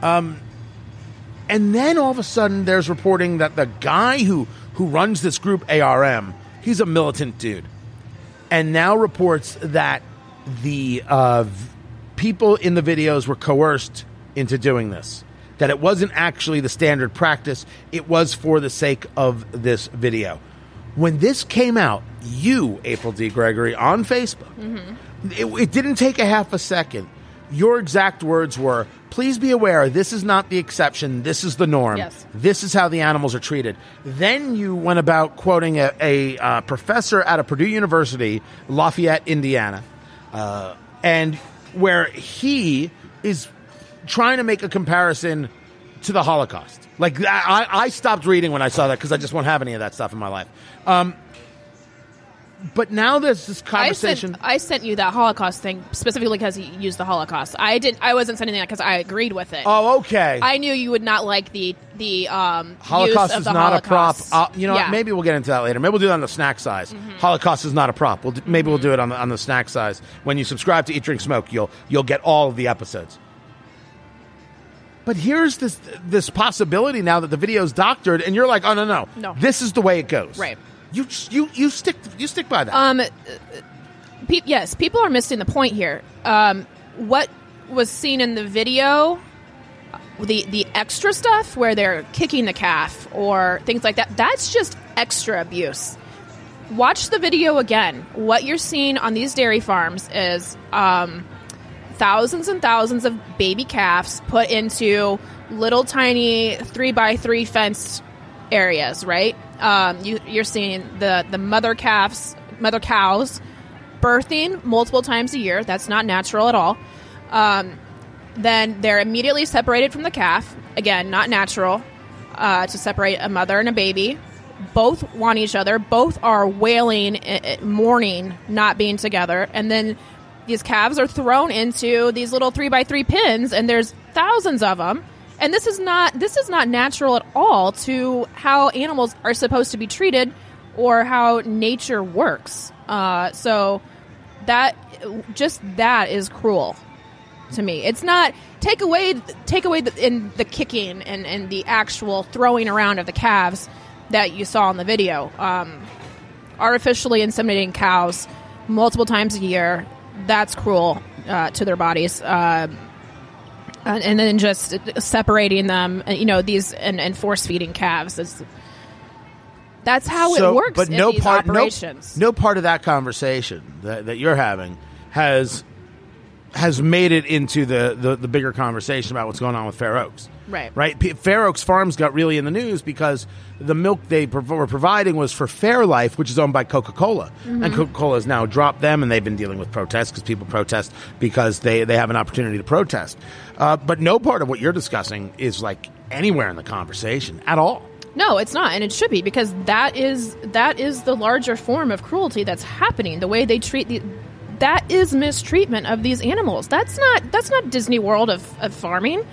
S1: Um, And then all of a sudden, there's reporting that the guy who who runs this group ARM, he's a militant dude, and now reports that the uh, people in the videos were coerced into doing this. That it wasn't actually the standard practice; it was for the sake of this video. When this came out, you, April D. Gregory, on Facebook, it, it didn't take a half a second. Your exact words were, please be aware, this is not the exception, this is the norm.
S2: Yes.
S1: This is how the animals are treated. Then you went about quoting a, a uh, professor at a Purdue University, Lafayette, Indiana, uh, and where he is trying to make a comparison to the Holocaust. Like I, I stopped reading when I saw that because I just won't have any of that stuff in my life. Um, but now there's this
S2: I
S1: conversation.
S2: sent, I sent you that Holocaust thing specifically because he used the Holocaust. I didn't. I wasn't sending that because I agreed with it.
S1: oh, okay.
S2: I knew you would not like the the um,
S1: Holocaust
S2: use of
S1: is
S2: the
S1: not a prop.
S2: Holocaust.
S1: Uh, you know.
S2: Yeah. Mm-hmm.
S1: maybe we'll get into that later. Maybe we'll do that on the snack size. Holocaust is not a prop. We'll do, maybe we'll do it on the on the snack size. When you subscribe to Eat, Drink, Smoke, you'll you'll get all of the episodes. But here's this this possibility now that the video's doctored, and you're like, oh no no,
S2: No.
S1: this is the way it goes.
S2: Right.
S1: You you you stick you stick by that.
S2: Um, pe- yes, people are missing the point here. Um, what was seen in the video, the the extra stuff where they're kicking the calf or things like that, that's just extra abuse. Watch the video again. What you're seeing on these dairy farms is um, thousands and thousands of baby calves put into little tiny three by three fenced areas, right? Um, you, you're seeing the the mother calves, mother cows, birthing multiple times a year. That's not natural at all. Um, then they're immediately separated from the calf. Again, not natural uh, to separate a mother and a baby. Both want each other. Both are wailing, uh, uh, mourning, not being together. And then these calves are thrown into these little three by three pins, and there's thousands of them. And this is not this is not natural at all to how animals are supposed to be treated or how nature works. Uh, so that just that is cruel to me. It's not take away take away the, in the kicking and, and the actual throwing around of the calves that you saw in the video. Um, artificially inseminating cows multiple times a year that's cruel uh, to their bodies. Uh, and, and then just separating them, uh, you know, these and, and force feeding calves is that's how
S1: So-
S2: it works.
S1: But no part, no,
S2: operations.
S1: no part of that conversation that, that you're having has has made it into the, the, the bigger conversation about what's going on with Fair Oaks.
S2: Right.
S1: Right. P- Fair Oaks Farms got really in the news because the milk they prov- were providing was for Fairlife, which is owned by Coca Cola, and Coca Cola has now dropped them, and they've been dealing with protests because people protest because they they have an opportunity to protest. Uh, but no part of what you're discussing is like anywhere in the conversation at all.
S2: No, it's not, and it should be because that is that is the larger form of cruelty that's happening. The way they treat the that is mistreatment of these animals. That's not that's not Disney World of, of farming,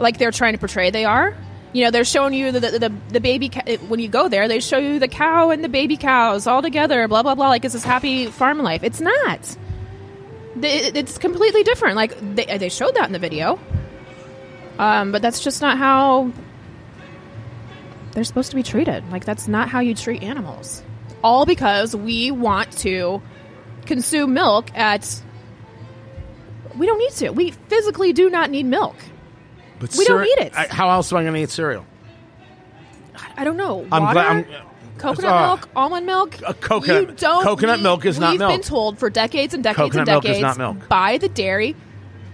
S2: like they're trying to portray they are. You know, they're showing you the the, the, the baby ca- when you go there. They show you the cow and the baby cows all together. Blah blah blah. Like it's this happy farm life. It's not. It's completely different. Like they they showed that in the video. Um, but that's just not how they're supposed to be treated. Like that's not how you treat animals. All because we want to consume milk at we don't need to. We physically do not need milk.
S1: But
S2: We don't
S1: cere-
S2: need it.
S1: I- how else am I going to eat cereal?
S2: I don't know.
S1: I'm
S2: Water,
S1: glad- I'm-
S2: coconut
S1: uh,
S2: milk, almond milk.
S1: uh, coconut-
S2: You don't
S1: coconut
S2: need-
S1: milk is not milk.
S2: We've been told for decades and decades
S1: Coconut
S2: and
S1: milk is
S2: decades
S1: not milk.
S2: by the dairy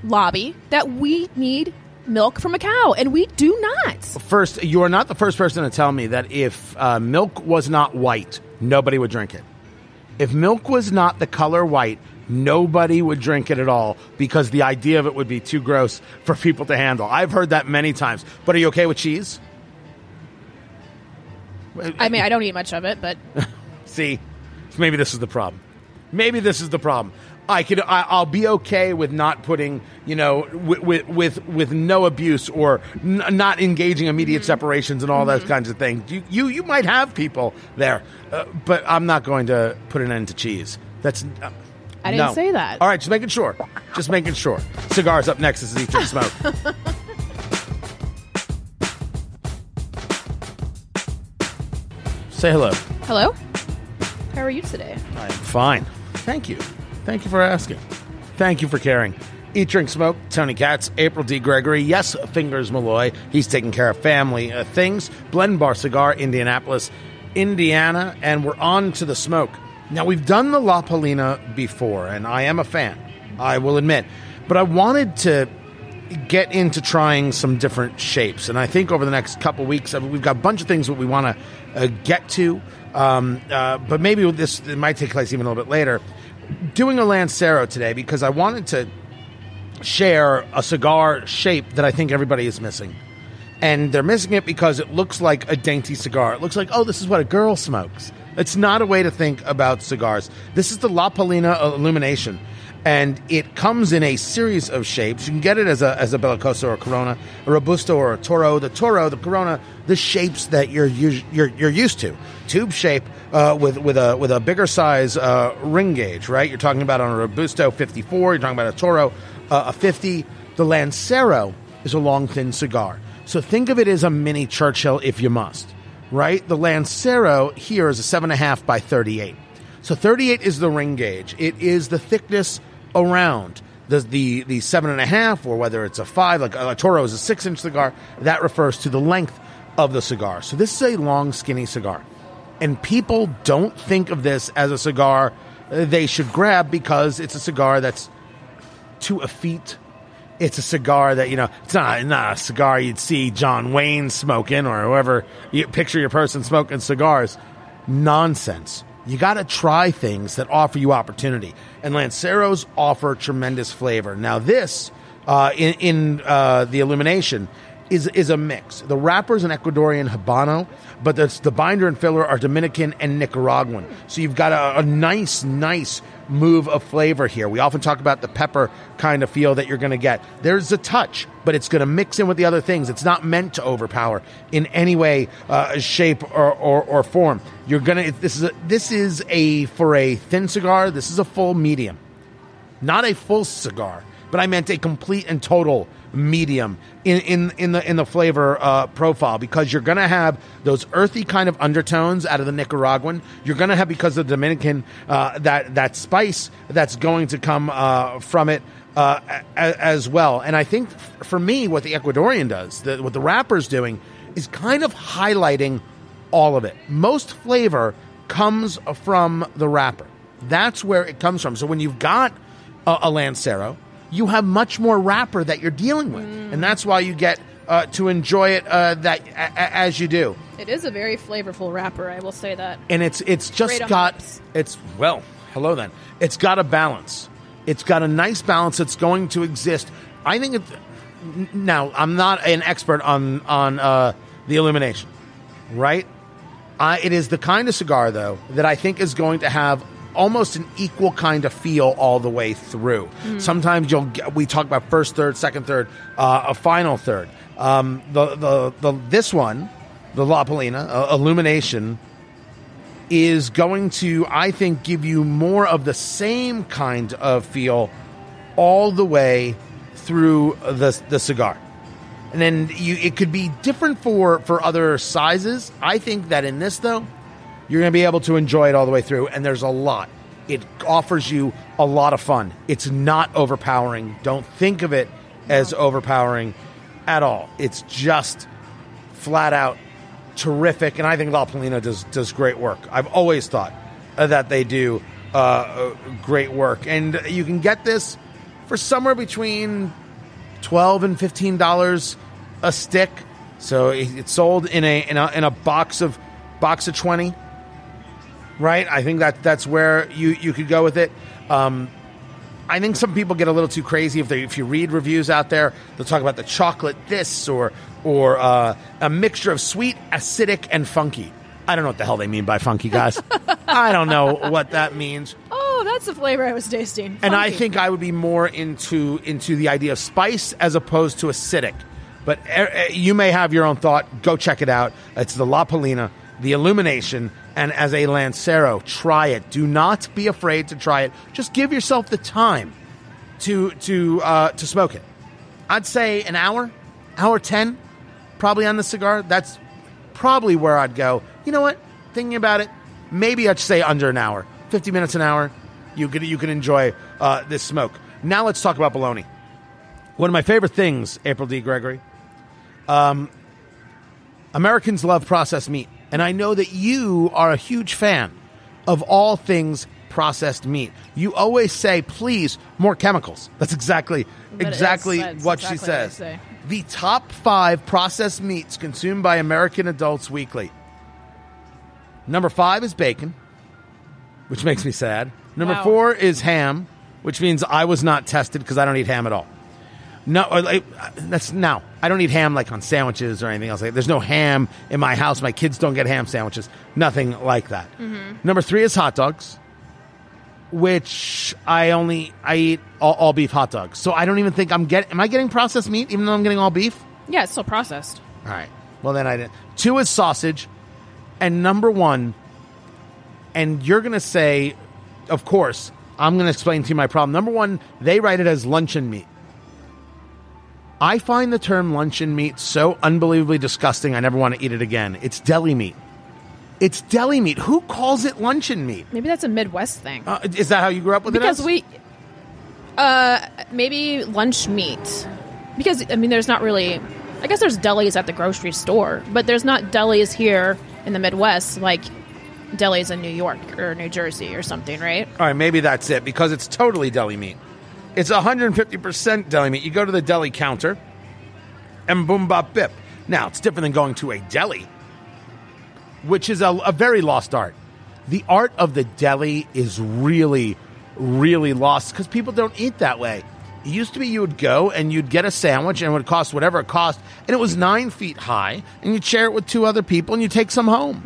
S2: lobby that we need milk from a cow, and we do not.
S1: First, you are not the first person to tell me that if uh, milk was not white, nobody would drink it. If milk was not the color white, nobody would drink it at all because the idea of it would be too gross for people to handle. I've heard that many times. But are you okay with cheese?
S2: I mean, I don't eat much of it, but
S1: See, maybe this is the problem. Maybe this is the problem. I could, I, I'll be okay with not putting, you know, with with with, with no abuse or n- not engaging immediate separations and all those kinds of things. You, you you might have people there, uh, but I'm not going to put an end to cheese. That's. Uh,
S2: I didn't
S1: no.
S2: say that.
S1: All right, just making sure. Just making sure. Cigars up next. This is Eat Drink Smoke. Say hello.
S2: hello. How are you today?
S1: I am fine. Thank you. Thank you for asking. Thank you for caring. Eat, drink, smoke. Tony Katz, April D. Gregory. Yes, Fingers Malloy. He's taking care of family uh, things. Blend Bar Cigar, Indianapolis, Indiana, and we're on to the smoke. Now we've done the La Palina before, and I am a fan. I will admit, but I wanted to get into trying some different shapes. And I think over the next couple weeks, I mean, we've got a bunch of things that we want to uh, get to. Um, uh, but maybe this it might take place even a little bit later. Doing a Lancero today because I wanted to share a cigar shape that I think everybody is missing. And they're missing it because it looks like a dainty cigar. It looks like, oh, this is what a girl smokes. It's not a way to think about cigars. This is the La Palina Illumination. And it comes in a series of shapes. You can get it as a, as a Belicoso or a Corona, a Robusto or a Toro. The Toro, the Corona, the shapes that you're you're, you're used to. Tube shape uh, with with a with a bigger size uh, ring gauge, right? You're talking about on a Robusto 54. You're talking about a Toro uh, a 50. The Lancero is a long thin cigar. So think of it as a mini Churchill if you must, right? The Lancero here is a seven and a half by 38. So 38 is the ring gauge. It is the thickness around the the the seven and a half, or whether it's a five, like a, Toro is a six inch cigar. That refers to the length of the cigar. So this is a long, skinny cigar, and people don't think of this as a cigar uh, they should grab because it's a cigar that's too effete. It's a cigar that you know. It's not not a cigar you'd see John Wayne smoking or whoever you picture your person smoking cigars. Nonsense. You got to try things that offer you opportunity, and Lanceros offer tremendous flavor. Now, this uh, in, in uh, the illumination is is a mix. The wrapper is an Ecuadorian Habano, but the, the binder and filler are Dominican and Nicaraguan. So you've got a, a nice, nice move of flavor here. We often talk about the pepper kind of feel that you're going to get. There's a touch, but it's going to mix in with the other things. It's not meant to overpower in any way, uh, shape, or, or, or form. You're gonna. This is a, this is a for a thin cigar. This is a full medium, not a full cigar, but I meant a complete and total medium in in in the in the flavor uh, profile because you're going to have those earthy kind of undertones out of the Nicaraguan. You're going to have because of the Dominican uh, that that spice that's going to come uh, from it. Uh, as well, and I think for me, what the Ecuadorian does, the, what the wrapper's doing, is kind of highlighting all of it. Most flavor comes from the wrapper. That's where it comes from. So when you've got a, a Lancero, you have much more wrapper that you're dealing with, and that's why you get uh, to enjoy it uh, that a- a- as you do.
S2: It is a very flavorful wrapper, I will say that.
S1: and it's it's just
S2: Great
S1: got it's well hello then. It's got a balance. It's got a nice balance that's going to exist. I think it now i'm not an expert on on uh, the illumination right? Uh, it is the kind of cigar though that i think is going to have almost an equal kind of feel all the way through sometimes you'll get, we talk about first third second third uh, a final third um, the, the, the this one the La Palina, uh, Illumination, is going to, I think, give you more of the same kind of feel all the way through the, the cigar. And then you, it could be different for, for other sizes. I think that in this, though, you're going to be able to enjoy it all the way through. And there's a lot. It offers you a lot of fun. It's not overpowering. Don't think of it as overpowering at all. It's just flat out terrific, and I think La Palina does does great work. I've always thought that they do uh, uh, great work, and you can get this for somewhere between twelve and fifteen dollars a stick. So it's sold in a in a, in a box of box of twenty. Right, I think that that's where you you could go with it. Um, I think some people get a little too crazy if they if you read reviews out there. They'll talk about the chocolate this or or uh, a mixture of sweet, acidic, and funky. I don't know what the hell they mean by funky, guys. I don't know what that means.
S2: Oh, that's the flavor I was tasting.
S1: And I think I would be more into into the idea of spice as opposed to acidic. But uh, uh, you may have your own thought. Go check it out. It's the La Palina, the Illumination, and as a Lancero, try it. Do not be afraid to try it. Just give yourself the time to to uh, to smoke it. I'd say an hour, hour ten, probably on the cigar. That's probably where I'd go. You know what? Thinking about it, maybe I'd say under an hour, fifty minutes an hour. You could you can enjoy uh, this smoke. Now let's talk about bologna. One of my favorite things, April D. Gregory. Um, Americans love processed meat, and I know that you are a huge fan of all things processed meat. You always say, "Please, more chemicals." That's exactly
S2: is-
S1: exactly what she
S2: exactly what
S1: says.
S2: say.
S1: The top five processed meats consumed by American adults weekly. Number five is bacon, which makes me sad. Number
S2: Wow.
S1: four is ham, which means I was not tested because I don't eat ham at all. No, like, uh, that's now. I don't eat ham like on sandwiches or anything else. Like, there's no ham in my house. My kids don't get ham sandwiches. Nothing like that. Number three is hot dogs, which I only I eat all, all beef hot dogs. So I don't even think I'm getting. Am I getting processed meat even though I'm getting all beef?
S2: Yeah, it's still processed.
S1: All right. Well, then I didn't. Two is sausage, and number one, and you're going to say, of course, I'm going to explain to you my problem. Number one, they write it as luncheon meat. I find the term luncheon meat so unbelievably disgusting. I never want to eat it again. It's deli meat. It's deli meat. Who calls it luncheon meat?
S2: Maybe that's a Midwest thing.
S1: Uh, is that how you grew up with
S2: because
S1: it? as?
S2: we uh maybe lunch meat because i mean there's not really i guess there's delis at the grocery store but there's not delis here in the midwest like delis in new york or new jersey or something right
S1: All right, maybe that's it because it's totally deli meat. It's 150% deli meat. You go to the deli counter and boom bop bip. Now, it's different than going to a deli, which is a, a very lost art. The art of the deli is really, really lost because people don't eat that way. It used to be you would go and you'd get a sandwich and it would cost whatever it cost, and it was nine feet high, and you'd share it with two other people and you take some home.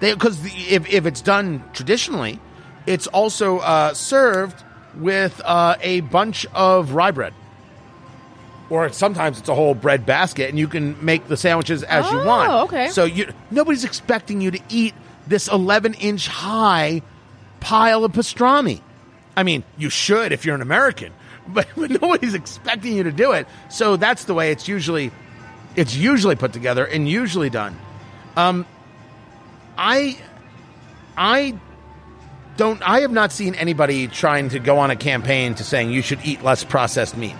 S1: Because if, if it's done traditionally, it's also uh, served with uh, a bunch of rye bread. Or sometimes it's a whole bread basket, and you can make the sandwiches as you
S2: Oh,
S1: want.
S2: okay.
S1: So you nobody's expecting you to eat this 11 inch high pile of pastrami. I mean, you should if you're an American, but, but nobody's expecting you to do it. So that's the way it's usually it's usually put together and usually done. Um, I I don't I have not seen anybody trying to go on a campaign to saying you should eat less processed meat.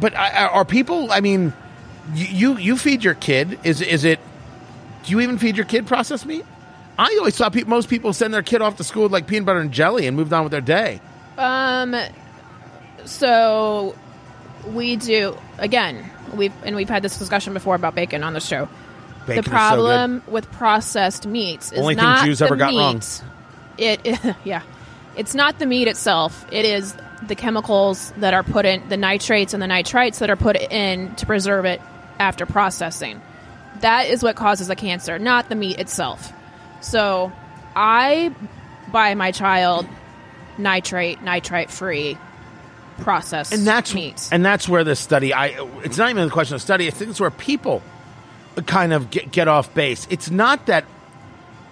S1: But are people? I mean, you you, feed your kid. Is is it? Do you even feed your kid processed meat? I always thought pe- most people send their kid off to school with like peanut butter and jelly and moved on with their day.
S2: um so we do again. We've and we've had this discussion before about bacon on the show.
S1: Bacon so
S2: the problem with processed meats is
S1: Only thing
S2: not
S1: Jews
S2: the
S1: ever got
S2: meat.
S1: wrong.
S2: It, yeah, it's not the meat itself. It is the chemicals that are put in, the nitrates and the nitrites that are put in to preserve it after processing. That is what causes the cancer, not the meat itself. So, I buy my child nitrate, nitrite free processed
S1: and that's
S2: meat.
S1: and that's where this study i it's not even a question of study i think it's where people kind of get, get off base it's not that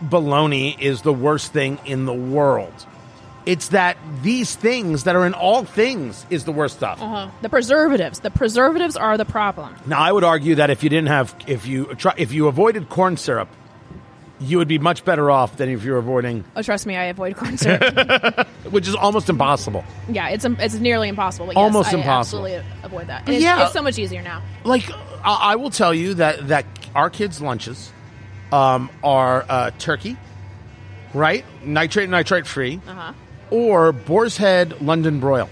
S1: baloney is the worst thing in the world it's that these things that are in all things is the worst stuff
S2: Uh-huh. The preservatives. The preservatives are the problem.
S1: now i would argue that if you didn't have if you try if you avoided corn syrup you would be much better off than if you're avoiding
S2: Oh, trust me, I avoid corn syrup.
S1: which is almost impossible
S2: yeah, it's it's nearly impossible. Yes,
S1: Almost impossible.
S2: Absolutely avoid that. It's,
S1: yeah.
S2: it's so much easier now.
S1: like I, I will tell you that that our kids' lunches um, are uh, turkey, right? Nitrate and nitrite free,
S2: Uh huh.
S1: or boar's head London broil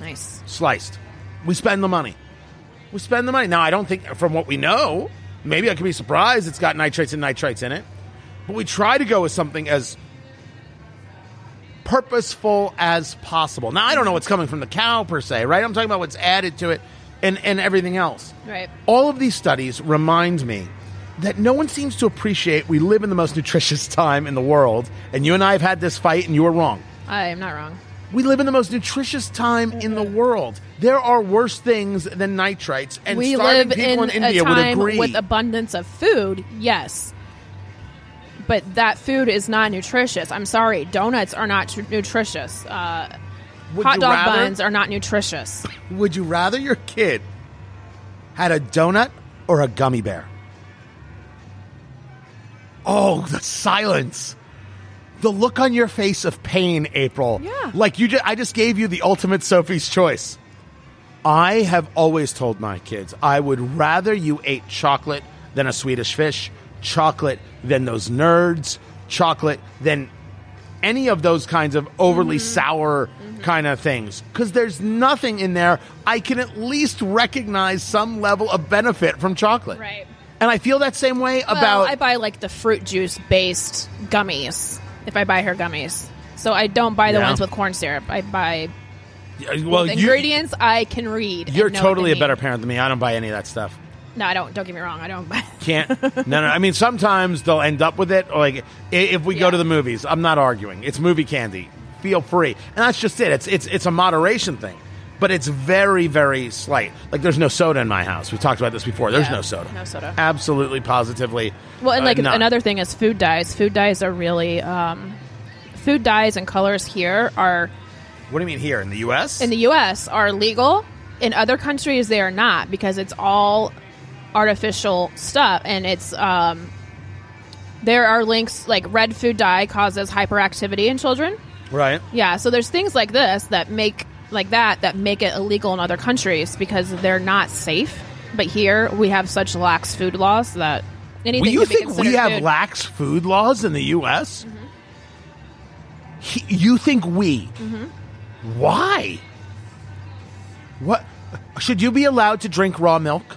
S2: Nice.
S1: sliced. We spend the money. We spend the money. Now I don't think, from what we know, maybe I could be surprised. It's got nitrates and nitrites in it, but we try to go with something as purposeful as possible. Now I don't know what's coming from the cow per se, right? I'm talking about what's added to it and and everything else.
S2: Right.
S1: All of these studies remind me that no one seems to appreciate we live in the most nutritious time in the world, and you and I have had this fight, and you were wrong.
S2: I am not wrong.
S1: We live in the most nutritious time in the world. There are worse things than nitrites, and
S2: we
S1: starving
S2: live
S1: people
S2: in,
S1: in, India
S2: a time
S1: would agree.
S2: with abundance of food. Yes. But that food is not nutritious. I'm sorry, donuts are not tr- nutritious. Uh, hot dog
S1: rather,
S2: buns are not nutritious.
S1: Would you rather your kid had a donut or a gummy bear? Oh, the silence. The look on your face of pain, April.
S2: Yeah.
S1: Like you just I just gave you the ultimate Sophie's choice. I have always told my kids I would rather you ate chocolate than a Swedish fish, chocolate than those nerds, chocolate than any of those kinds of overly
S2: Mm-hmm.
S1: sour kind of things. Because there's nothing in there I can at least recognize some level of benefit from chocolate.
S2: Right.
S1: And I feel that same way
S2: Well,
S1: about.
S2: I buy like the fruit juice based gummies if I buy her gummies. So I don't buy the
S1: Yeah.
S2: ones with corn syrup. I buy
S1: well, you,
S2: ingredients I can read.
S1: you're totally a better parent than me. I don't buy any of that stuff.
S2: No, I don't. Don't get me wrong. I don't buy.
S1: Can't. no, no. I mean, sometimes they'll end up with it. Like if we go to the movies, I'm not arguing. It's movie candy. Feel free, and that's just it. It's it's it's a moderation thing, but it's very very slight. Like there's no soda in my house. We talked about this before. There's
S2: Yeah,
S1: no soda.
S2: no soda.
S1: Absolutely, positively.
S2: Well, and
S1: uh,
S2: like another thing is food dyes. Food dyes are really um, food dyes and colors here are
S1: What do you mean here in the U.S.?
S2: in the U.S. are legal. In other countries, they are not because it's all artificial stuff, and it's um, there are links like red food dye causes hyperactivity in children.
S1: right.
S2: Yeah, so there's things like this that make like that that make it illegal in other countries because they're not safe. But here we have such lax food laws that anything
S1: Well, you
S2: can be
S1: think we have
S2: food. Mm-hmm.
S1: lax food laws in the U.S.? He, you think we?
S2: Mm-hmm.
S1: Why? What should you be allowed to drink raw milk?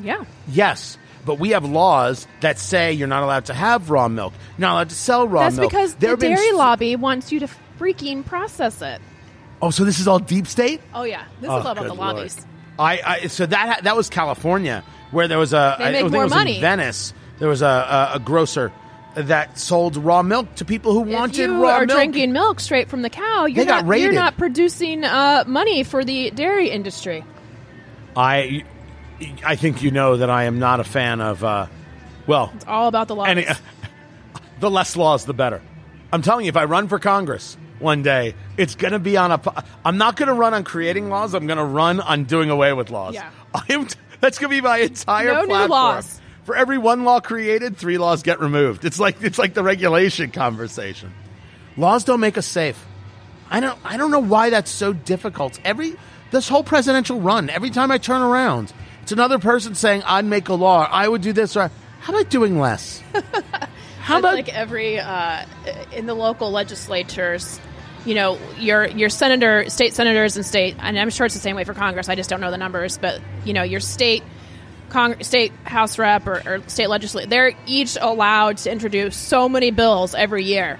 S2: Yeah.
S1: Yes, but we have laws that say you're not allowed to have raw milk. You're not allowed to sell raw
S2: That's
S1: milk.
S2: because
S1: There
S2: the
S1: been
S2: dairy lobby wants you to freaking process it.
S1: Oh, so this is all deep state?
S2: Oh yeah, this
S1: Oh,
S2: is all about the lobbies.
S1: I, I so that that was California where there was a
S2: They
S1: I
S2: make
S1: think
S2: more
S1: it was
S2: money.
S1: in Venice. There was a, a, a grocer that sold raw milk to people who wanted
S2: if you
S1: raw
S2: are
S1: milk.
S2: drinking milk straight from the cow, you're
S1: got
S2: not you're
S1: raided.
S2: not producing uh, money for the dairy industry.
S1: I I think you know that I am not a fan of uh, well,
S2: It's all about the lobbies.
S1: any, the less laws the better. I'm telling you if I run for Congress one day, it's going to be on a I'm not going to run on creating laws, I'm going to run on doing away with laws.
S2: Yeah.
S1: I'm, that's going to be my entire
S2: No new laws.
S1: For every one law created, three laws get removed. It's like it's like the regulation conversation. Laws don't make us safe. I don't I don't know why that's so difficult. Every this whole presidential run, every time I turn around, it's another person saying I'd make a law, I would do this or how about doing less? How about
S2: like every uh, in the local legislatures, you know, your your senator, state senators, and state, and I'm sure it's the same way for Congress. I just don't know the numbers, but you know, your state. Cong- state house rep or, or state legislature, they're each allowed to introduce so many bills every year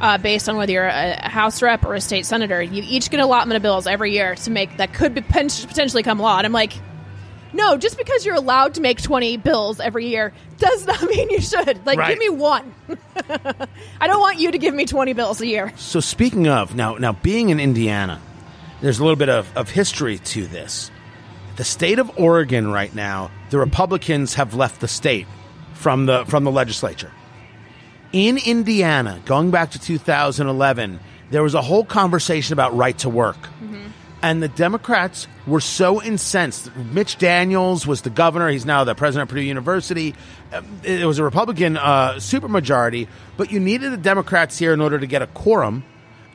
S2: uh, based on whether you're a, house rep or a state senator. You each get allotment of bills every year to make that could be potentially come law. And I'm like, no, just because you're allowed to make 20 bills every year does not mean you should. Like,
S1: Right.
S2: give me one. I don't want you to give me 20 bills a year.
S1: So speaking of now, now being in Indiana, there's a little bit of, of history to this. The state of Oregon right now, the Republicans have left the state from the from the legislature. In Indiana, going back to 2011, there was a whole conversation about right to work. Mm-hmm. And the Democrats were so incensed. Mitch Daniels was the governor. He's now the president of Purdue University. Um, It was a Republican uh, supermajority, but you needed the Democrats here in order to get a quorum.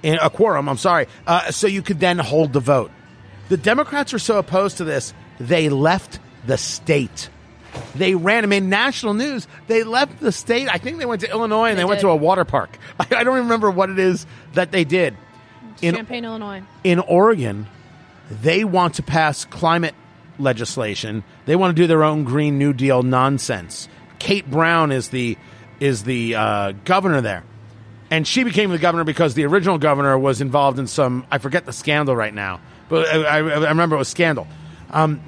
S1: In a quorum, I'm sorry, uh, so you could then hold the vote. The Democrats were so opposed to this, they left the state. They ran. I mean, national news. They left the state. I think they went to Illinois and they,
S2: They
S1: went to a water park. I, I don't remember what it is that they did. In
S2: Champaign, Illinois.
S1: in Oregon, they want to pass climate legislation. They want to do their own Green New Deal nonsense. Kate Brown is the is the uh, governor there, and she became the governor because the original governor was involved in some I forget the scandal right now, but I, I, I remember it was scandal. Um,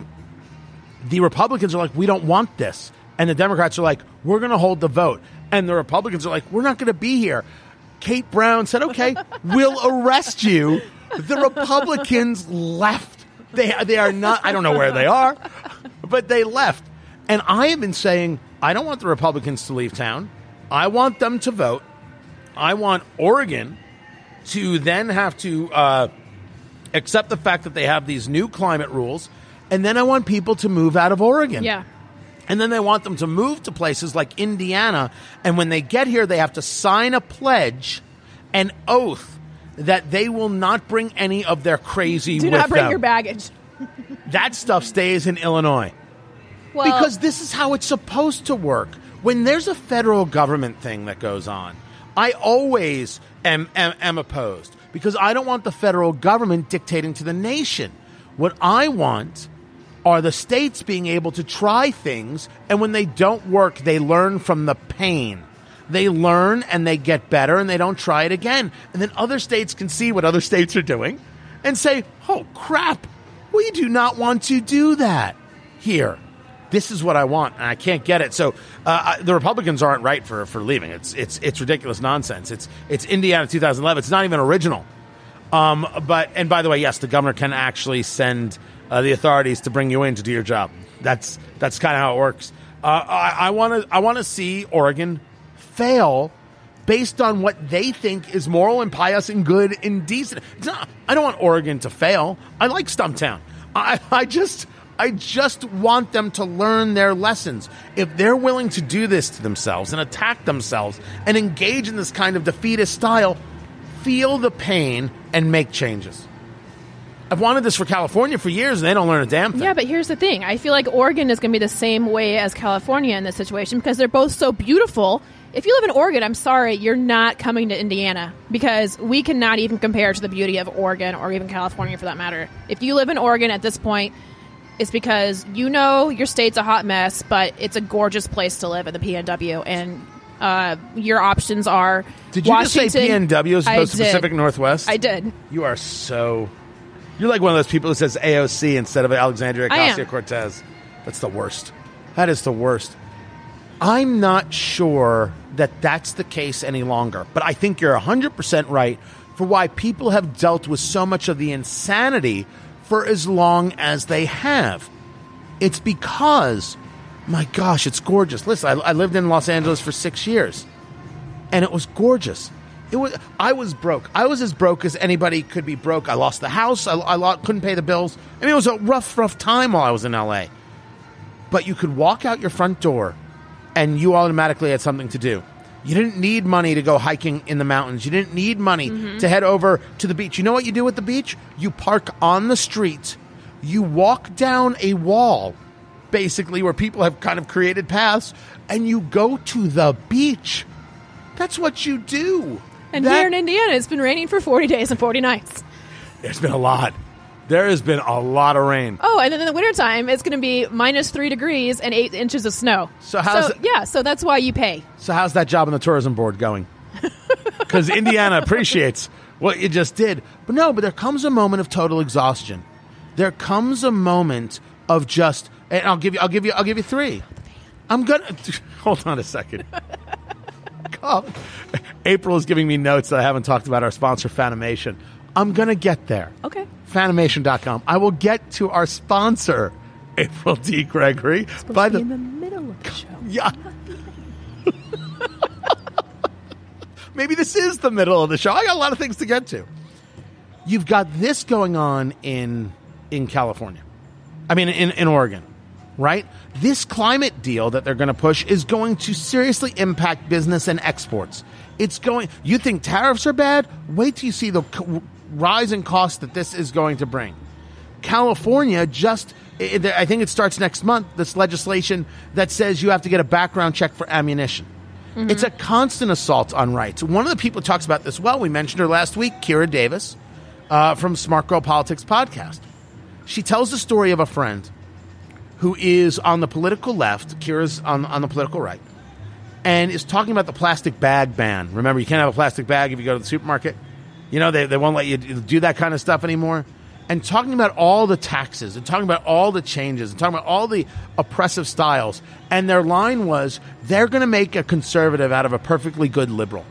S1: the Republicans are like, we don't want this. And the Democrats are like, we're going to hold the vote. And the Republicans are like, we're not going to be here. Kate Brown said, okay, we'll arrest you. The Republicans left. They, they are not, I don't know where they are, but they left. And I have been saying, I don't want the Republicans to leave town. I want them to vote. I want Oregon to then have to uh, accept the fact that they have these new climate rules. And then I want people to move out of Oregon.
S2: Yeah.
S1: And then they want them to move to places like Indiana. And when they get here, they have to sign a pledge, an oath, that they will not bring any of their crazy
S2: Do not bring
S1: them.
S2: your baggage.
S1: That stuff stays in Illinois.
S2: Well,
S1: Because this is how it's supposed to work. When there's a federal government thing that goes on, I always am, am, am opposed because I don't want the federal government dictating to the nation. What I want are the states being able to try things, and when they don't work, they learn from the pain. They learn and they get better and they don't try it again. And then other states can see what other states are doing and say, oh crap, we do not want to do that here. This is what I want, and I can't get it. So uh, I- the Republicans aren't right for, for leaving. It's it's it's ridiculous nonsense. It's it's Indiana 2011. It's not even original. Um, but and by the way, yes, the governor can actually send uh, the authorities to bring you in to do your job. That's that's kind of how it works. Uh, I want to I want to see Oregon fail based on what they think is moral and pious and good and decent. Not, I don't want Oregon to fail. I like Stumptown. I, I just I just want them to learn their lessons. If they're willing to do this to themselves and attack themselves and engage in this kind of defeatist style, feel the pain and make changes. I've wanted this for California for years, and they don't learn a damn thing.
S2: Yeah, but here's the thing. I feel like Oregon is going to be the same way as California in this situation because they're both so beautiful. If you live in Oregon, I'm sorry, you're not coming to Indiana because we cannot even compare to the beauty of Oregon or even California for that matter. If you live in Oregon at this point, it's because you know your state's a hot mess, but it's a gorgeous place to live in the PNW, and uh, your options are.
S1: Did you
S2: Washington,
S1: just say PNW as
S2: I
S1: opposed to
S2: did.
S1: Pacific Northwest?
S2: I did.
S1: You are so. You're like one of those people who says AOC instead of Alexandria. Ocasio Cortez. That's the worst. That is the worst. I'm not sure that that's the case any longer, but I think you're 100% right for why people have dealt with so much of the insanity for as long as they have. It's because, my gosh, it's gorgeous. Listen, I, I lived in Los Angeles for six years and it was gorgeous. It was. I was broke. I was as broke as anybody could be broke. I lost the house. I, I lo- couldn't pay the bills. I mean, it was a rough, rough time while I was in LA. But you could walk out your front door, and you automatically had something to do. You didn't need money to go hiking in the mountains. You didn't need money mm-hmm. to head over to the beach. You know what you do at the beach? You park on the street. You walk down a wall, basically, where people have kind of created paths, and you go to the beach. That's what you do.
S2: And
S1: That-
S2: here in Indiana, it's been raining for 40 days and 40 nights.
S1: There's been a lot. There has been a lot of rain.
S2: Oh, and then in the wintertime, it's going to be minus three degrees and eight inches of snow.
S1: So how's
S2: so, yeah, so that's why you pay.
S1: So how's that job on the tourism board going? Because Indiana appreciates what you just did. But no, but there comes a moment of total exhaustion. There comes a moment of just, and I'll give you, I'll give you, I'll give you three. I'm gonna hold on a second. God. April is giving me notes that I haven't talked about our sponsor, Fanimation. I'm gonna get there.
S2: Okay.
S1: Fanimation.com. I will get to our sponsor, April D. Gregory. By the
S2: in the middle of the show.
S1: yeah. Maybe this is the middle of the show. I got a lot of things to get to. You've got this going on in in California. I mean in, in Oregon, right? This climate deal that they're going to push is going to seriously impact business and exports. It's going you think tariffs are bad? Wait till you see the rise in cost that this is going to bring. California just, I think it starts next month, this legislation that says you have to get a background check for ammunition. It's a constant assault on rights. One of the people who talks about this well, we mentioned her last week, Kira Davis uh, from Smart Girl Politics podcast. She tells the story of a friend who is on the political left, Kira's on, on the political right, and is talking about the plastic bag ban. Remember, you can't have a plastic bag if you go to the supermarket. You know, they, they won't let you do that kind of stuff anymore. And talking about all the taxes and talking about all the changes and talking about all the oppressive styles. And their line was they're going to make a conservative out of a perfectly good liberal.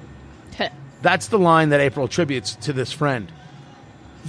S1: That's the line that April attributes to this friend.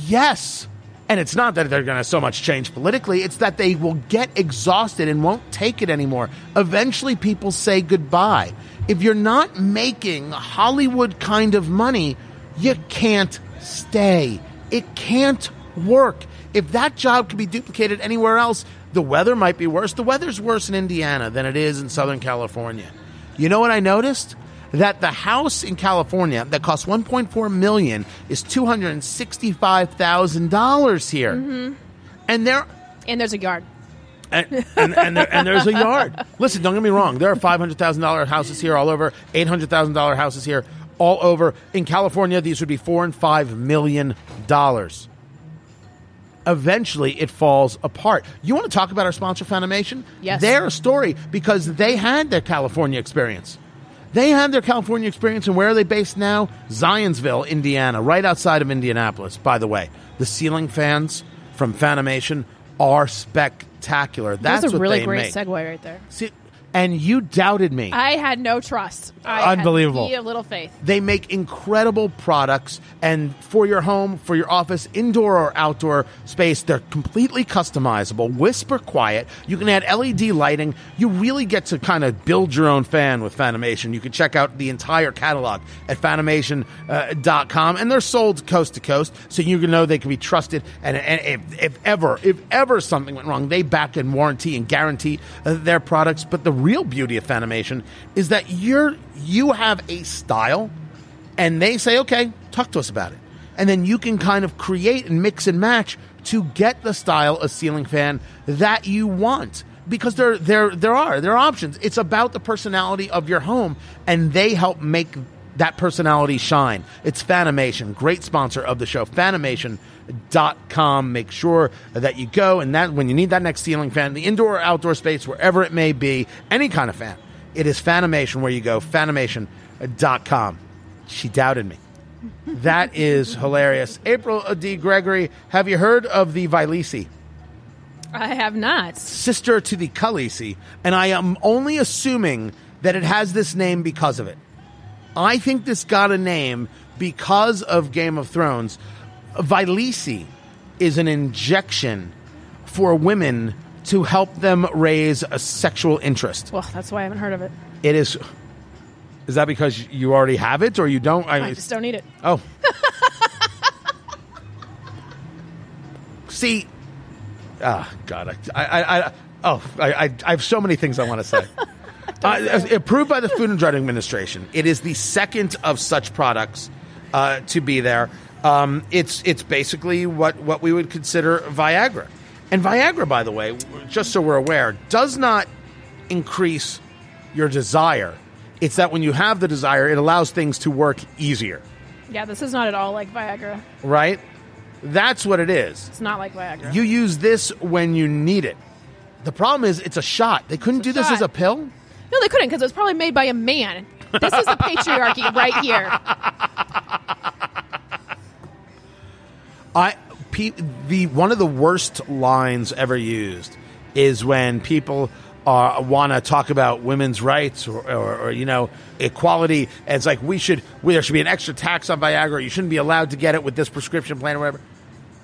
S1: Yes. And it's not that they're going to so much change politically, it's that they will get exhausted and won't take it anymore. Eventually, people say goodbye. If you're not making Hollywood kind of money, you can't stay. It can't work. If that job can be duplicated anywhere else, the weather might be worse. The weather's worse in Indiana than it is in Southern California. You know what I noticed? That the house in California that costs 1.4 million is $265,000 here. Mm-hmm. And there
S2: And there's a yard.
S1: and, and, and, there, and there's a yard. Listen, don't get me wrong. There are five hundred thousand dollar houses here all over, eight hundred thousand dollar houses here all over. In California, these would be four and five million dollars. Eventually, it falls apart. You want to talk about our sponsor, Fanimation?
S2: Yes.
S1: They're a story because they had their California experience. They had their California experience, and where are they based now? Zionsville, Indiana, right outside of Indianapolis. By the way, the ceiling fans from Fanimation are spectacular. That's
S2: That's a
S1: what
S2: really great
S1: make.
S2: segue right there.
S1: See, and you doubted me.
S2: I had no trust. I
S1: Unbelievable.
S2: Had a little faith.
S1: They make incredible products, and for your home, for your office, indoor or outdoor space, they're completely customizable, whisper quiet. You can add LED lighting. You really get to kind of build your own fan with Fanimation. You can check out the entire catalog at fanimation.com, and they're sold coast to coast, so you can know they can be trusted. And, and if, if ever, if ever something went wrong, they back and warranty and guarantee uh, their products. But the real beauty of Fanimation is that you're you have a style and they say, okay, talk to us about it. And then you can kind of create and mix and match to get the style of ceiling fan that you want. Because there, there, there are there are options. It's about the personality of your home, and they help make that personality shine. It's Fanimation, great sponsor of the show. Fanimation.com. Make sure that you go and that when you need that next ceiling fan, the indoor or outdoor space, wherever it may be, any kind of fan, it is Fanimation where you go. Fanimation.com. She doubted me. That is hilarious. April D. Gregory, have you heard of the Vyleesi?
S2: I have not.
S1: Sister to the Khaleesi, and I am only assuming that it has this name because of it. I think this got a name because of Game of Thrones. Vyleesi is an injection for women to help them raise a sexual interest.
S2: Well, that's why I haven't heard of it.
S1: It is. Is that because you already have it, or you don't? I
S2: I just don't need it.
S1: Oh. See, ah, God, I, I, I oh, I, I, I have so many things I want to say. uh, approved by the Food and Drug Administration, it is the second of such products uh, to be there. Um, it's it's basically what what we would consider Viagra, and Viagra, by the way, just so we're aware, does not increase your desire. It's that when you have the desire, it allows things to work easier.
S2: Yeah, this is not at all like Viagra.
S1: right? That's what it is.
S2: It's not like Viagra.
S1: You use this when you need it. The problem is it's a shot. They couldn't do this
S2: shot.
S1: as a pill.
S2: No, they couldn't because it was probably made by a man. This is the patriarchy right here.
S1: I pe- the one of the worst lines ever used is when people uh, want to talk about women's rights or, or, or you know equality. And it's like we should we, there should be an extra tax on Viagra. You shouldn't be allowed to get it with this prescription plan or whatever.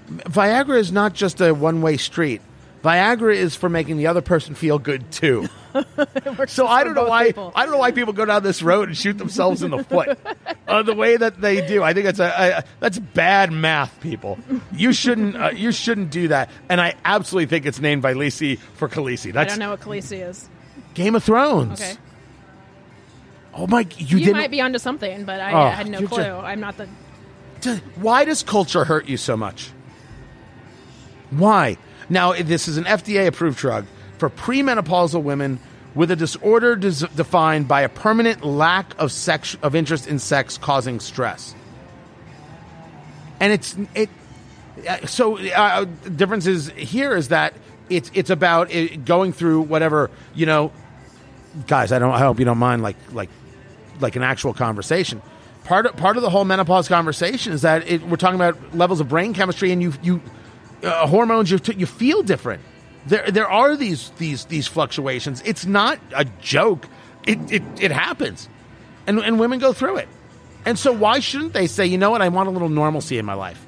S1: Viagra is not just a one way street. Viagra is for making the other person feel good too. so I don't know why
S2: people.
S1: I don't know why people go down this road and shoot themselves in the foot uh, the way that they do. I think it's a, a that's bad math, people. You shouldn't uh, you shouldn't do that. And I absolutely think it's named Vyleesi for Khaleesi.
S2: I don't know what Khaleesi is.
S1: Game of Thrones.
S2: Okay.
S1: Oh my! You,
S2: You, might be onto something, but I
S1: Oh,
S2: had no clue.
S1: ju-
S2: I'm not the.
S1: Why does culture hurt you so much? Why? Now, this is an FDA approved drug for premenopausal women with a disorder des- defined by a permanent lack of sex of interest in sex causing stress. And it's it uh, so uh, difference is here is that it's it's about it going through whatever, you know, guys, I don't I hope you don't mind like like like an actual conversation. Part of, part of the whole menopause conversation is that it, we're talking about levels of brain chemistry and you you uh, hormones you you feel different. There there are these these these fluctuations. It's not a joke. It it, it happens, and and women go through it. And so why shouldn't they say, you know what, I want a little normalcy in my life?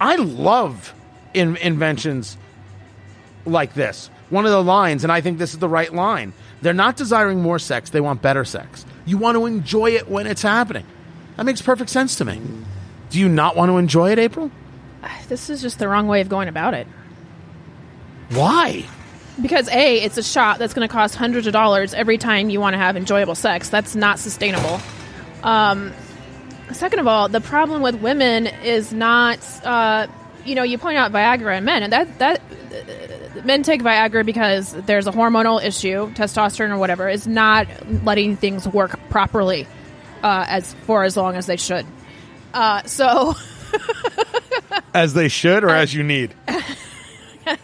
S1: I love in, inventions like this. One of the lines, and I think this is the right line. They're not desiring more sex; they want better sex. You want to enjoy it when it's happening. That makes perfect sense to me. Do you not want to enjoy it, April?
S2: This is just the wrong way of going about it.
S1: Why?
S2: Because a, it's a shot that's going to cost hundreds of dollars every time you want to have enjoyable sex. That's not sustainable. Um, second of all, the problem with women is not, uh, you know, you point out Viagra in men, and that that uh, men take Viagra because there's a hormonal issue, testosterone or whatever, is not letting things work properly uh, as for as long as they should. Uh, so.
S1: As they should, or as you need.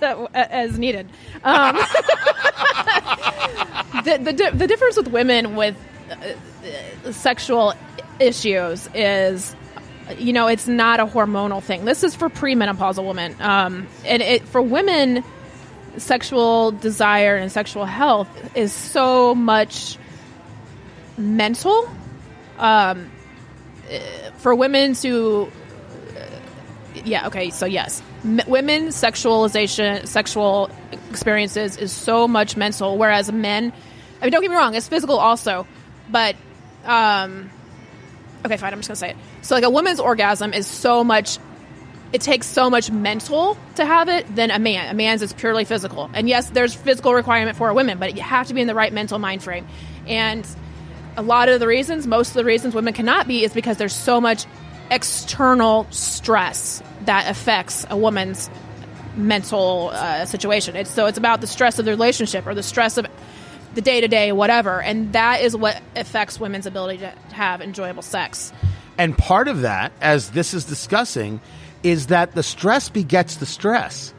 S2: as needed. Um, the, the di- the difference with women with uh, sexual issues is, you know, it's not a hormonal thing. This is for premenopausal women, um, and it for women. Sexual desire and sexual health is so much mental. Um, uh, for women to yeah okay so yes. M- women sexualization sexual experiences is so much mental whereas men i mean don't get me wrong it's physical also but um okay fine i'm just gonna say it. So like a woman's orgasm is so much it takes so much mental to have it than a man. A man's is purely physical. And yes there's physical requirement for a woman but you have to be in the right mental mind frame. And a lot of the reasons, most of the reasons women cannot be is because there's so much external stress that affects a woman's mental uh, situation. It's so it's about the stress of the relationship or the stress of the day to day, whatever, and that is what affects women's ability to have enjoyable sex.
S1: And part of that, as this is discussing, is that the stress begets the stress,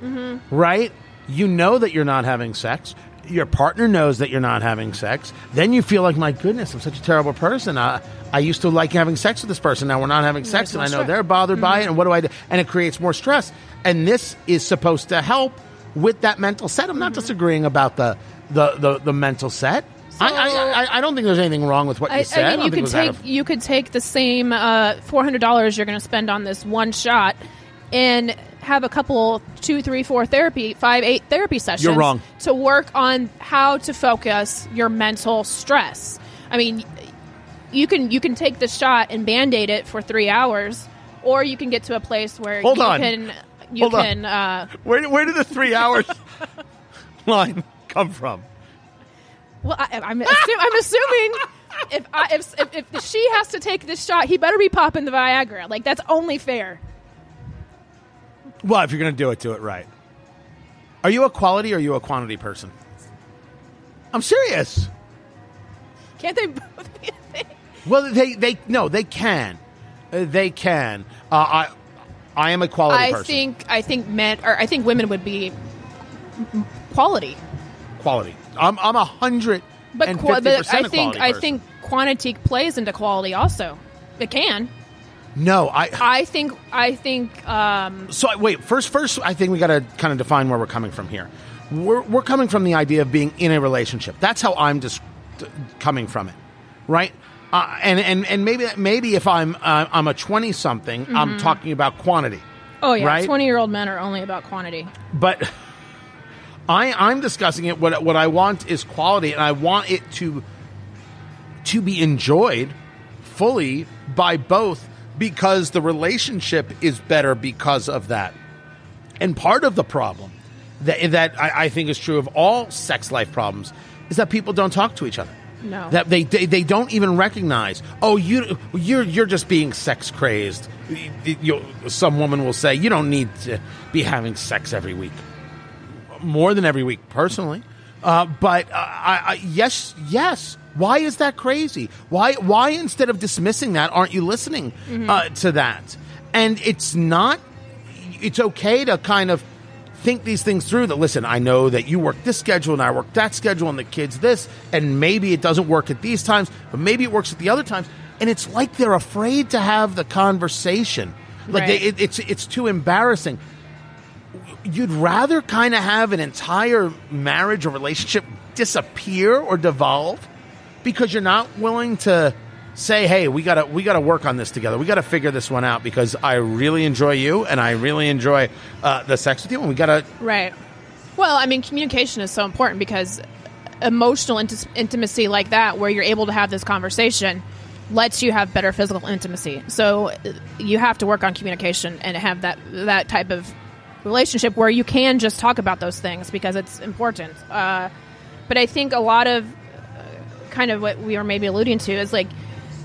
S1: right? You know that you're not having sex. Your partner knows that you're not having sex. Then you feel like, my goodness, I'm such a terrible person. I, I used to like having sex with this person. Now we're not having sex, and I know
S2: stress.
S1: they're bothered by it. And what do I do? And it creates more stress. And this is supposed to help with that mental set. I'm not disagreeing about the the the, the mental set. I, I, I, I don't think there's anything wrong with what you
S2: I,
S1: said.
S2: I mean, you could take
S1: of-
S2: you could take the same uh, four hundred dollars you're going to spend on this one shot, and have a couple, two, three, four therapy, five, eight therapy sessions.
S1: You're wrong.
S2: To work on how to focus your mental stress. I mean, you can you can take the shot and band aid it for three hours, or you can get to a place where
S1: Hold
S2: you
S1: on.
S2: can you
S1: Hold on.
S2: can. Uh,
S1: Where, where did the three hours line come from?
S2: Well, I, I'm, assu- I'm assuming if, I, if, if if she has to take this shot, he better be popping the Viagra. Like that's only fair.
S1: Well, if you're going to do it, do it right. Are you a quality or are you a quantity person? I'm serious.
S2: Can't they both be a thing?
S1: Well, they they no, they can. Uh, they can. Uh, I I am a quality
S2: I
S1: person.
S2: think I think men or I think women would be quality,
S1: quality. I'm I'm a hundred
S2: but,
S1: and
S2: qua-
S1: fifty
S2: but
S1: percent
S2: I think I
S1: person.
S2: think quantity plays into quality also. It can.
S1: No. I
S2: I think I think um,
S1: so. Wait. First, first, I think we got to kind of define where we're coming from here. We're we're coming from the idea of being in a relationship. That's how I'm just coming from it, right? Uh, and and and maybe maybe if I'm uh, I'm a twenty something, I'm talking about quantity.
S2: oh yeah,
S1: Right?
S2: twenty year old men are only about quantity.
S1: but I I'm discussing it. What what I want is quality, and I want it to to be enjoyed fully by both because the relationship is better because of that. And part of the problem that that I, I think is true of all sex life problems is that people don't talk to each other.
S2: No.
S1: That they, they they don't even recognize. Oh, you you're you're just being sex crazed. You- you- some woman will say you don't need to be having sex every week, more than every week, personally. Uh, but uh, I, I, yes, yes. Why is that crazy? Why why instead of dismissing that, aren't you listening uh, to that? And it's not. It's okay to kind of think these things through that listen i know that you work this schedule and i work that schedule and the kids this and maybe it doesn't work at these times but maybe it works at the other times and it's like they're afraid to have the conversation like they, it, it's it's too embarrassing you'd rather kind of have an entire marriage or relationship disappear or devolve because you're not willing to say hey we gotta we gotta work on this together we gotta figure this one out because i really enjoy you and i really enjoy uh, the sex with you and we gotta
S2: Right. Well, I mean, communication is so important because emotional int- intimacy like that, where you're able to have this conversation, lets you have better physical intimacy. So uh, you have to work on communication and have that that type of relationship where you can just talk about those things because it's important. Uh, but I think a lot of uh, kind of what we were maybe alluding to is like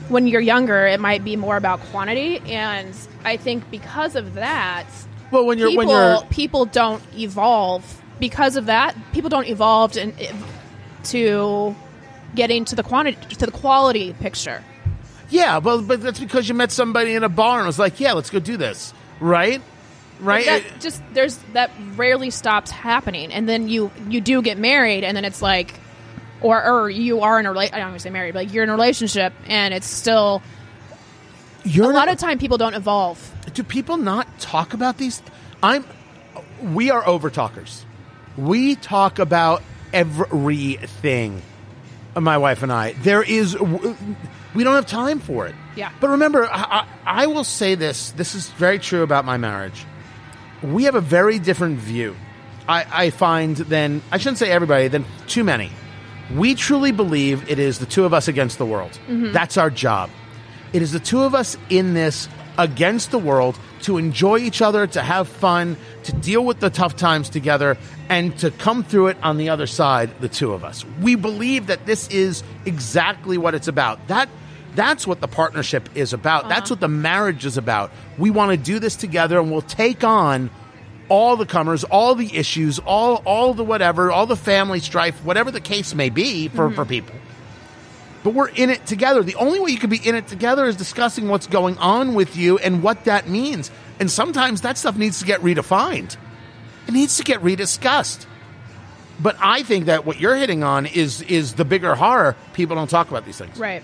S2: when you're younger, it might be more about quantity, and I think because of that,
S1: well when you're
S2: people,
S1: when you're
S2: people don't evolve because of that. People don't evolve in, to getting to the quantity to the quality picture.
S1: yeah well but that's because you met somebody in a bar and was like yeah let's go do this right right?
S2: That just there's that rarely stops happening, and then you you do get married, and then it's like, or or you are in a rela- I don't want to say married, but like you're in a relationship, and it's still
S1: you're
S2: a lot
S1: not-
S2: of time people don't evolve.
S1: do people not talk about these? I'm we are over talkers we talk about everything my wife and i. There is we don't have time for it.
S2: Yeah.
S1: but remember I, I, I will say this this is very true about my marriage we have a very different view I, I find than i shouldn't say everybody than too many we truly believe it is the two of us against the world mm-hmm. that's our job it is the two of us in this against the world to enjoy each other, to have fun, to deal with the tough times together, and to come through it on the other side, the two of us. We believe that this is exactly what it's about. That that's what the partnership is about. That's uh-huh. what the marriage is about. We want to do this together and we'll take on all the comers, all the issues, all all the whatever, all the family strife, whatever the case may be for, mm-hmm. for people but we're in it together. The only way you can be in it together is discussing what's going on with you and what that means. And sometimes that stuff needs to get redefined. It needs to get rediscussed. But I think that what you're hitting on is is the bigger horror. People don't talk about these things,
S2: Right.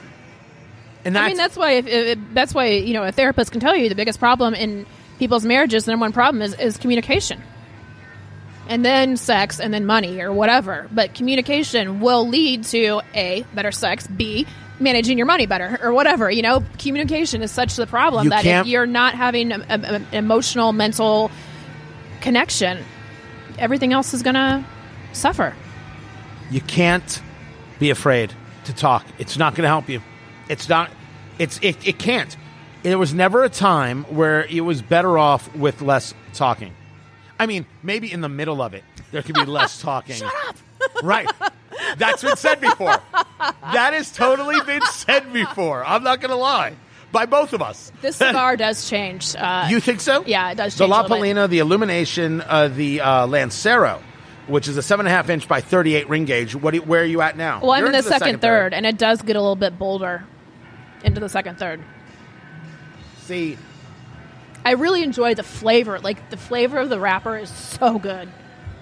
S1: And that's,
S2: I mean, that's why if, if, that's why you know a therapist can tell you the biggest problem in people's marriages, the number one problem is, is communication, and then sex, and then money or whatever. But communication will lead to a better sex, b managing your money better or whatever. You know, communication is such the problem
S1: You
S2: that if you're not having an emotional, mental connection, everything else is gonna suffer.
S1: you can't be afraid to talk. It's not going to help you. It's not. It's it, it can't. There was never a time where it was better off with less talking. I mean, maybe in the middle of it there could be less talking. Shut up. right. That's been said before. That has totally been said before. I'm not going to lie. By both of us.
S2: This cigar does change. Uh,
S1: You think so?
S2: Yeah, it does
S1: The
S2: change a
S1: La. Polina, the Illumination, uh, the uh, Lancero, which is a seven and a half inch by 38 ring gauge. What? you- where are you at now?
S2: Well, I'm in the
S1: into
S2: second, third, and it does get a little bit bolder into the second third.
S1: see.
S2: I really enjoy the flavor. Like the flavor of the wrapper is so good.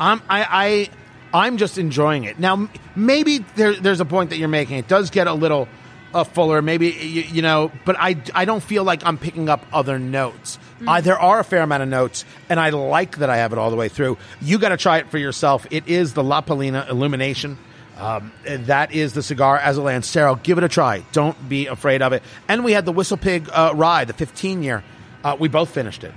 S1: I'm I, I I'm just enjoying it. Now maybe there, there's a point that you're making. It does get a little uh, fuller, maybe you, you know, but I I don't feel like I'm picking up other notes. Uh, there are a fair amount of notes, and I like that I have it all the way through. You got to try it for yourself. It is the La Palina Illumination. Um, that is the cigar as a Lancero. Give it a try. Don't be afraid of it. And we had the WhistlePig uh, rye, the 15 year. Uh, we both finished it.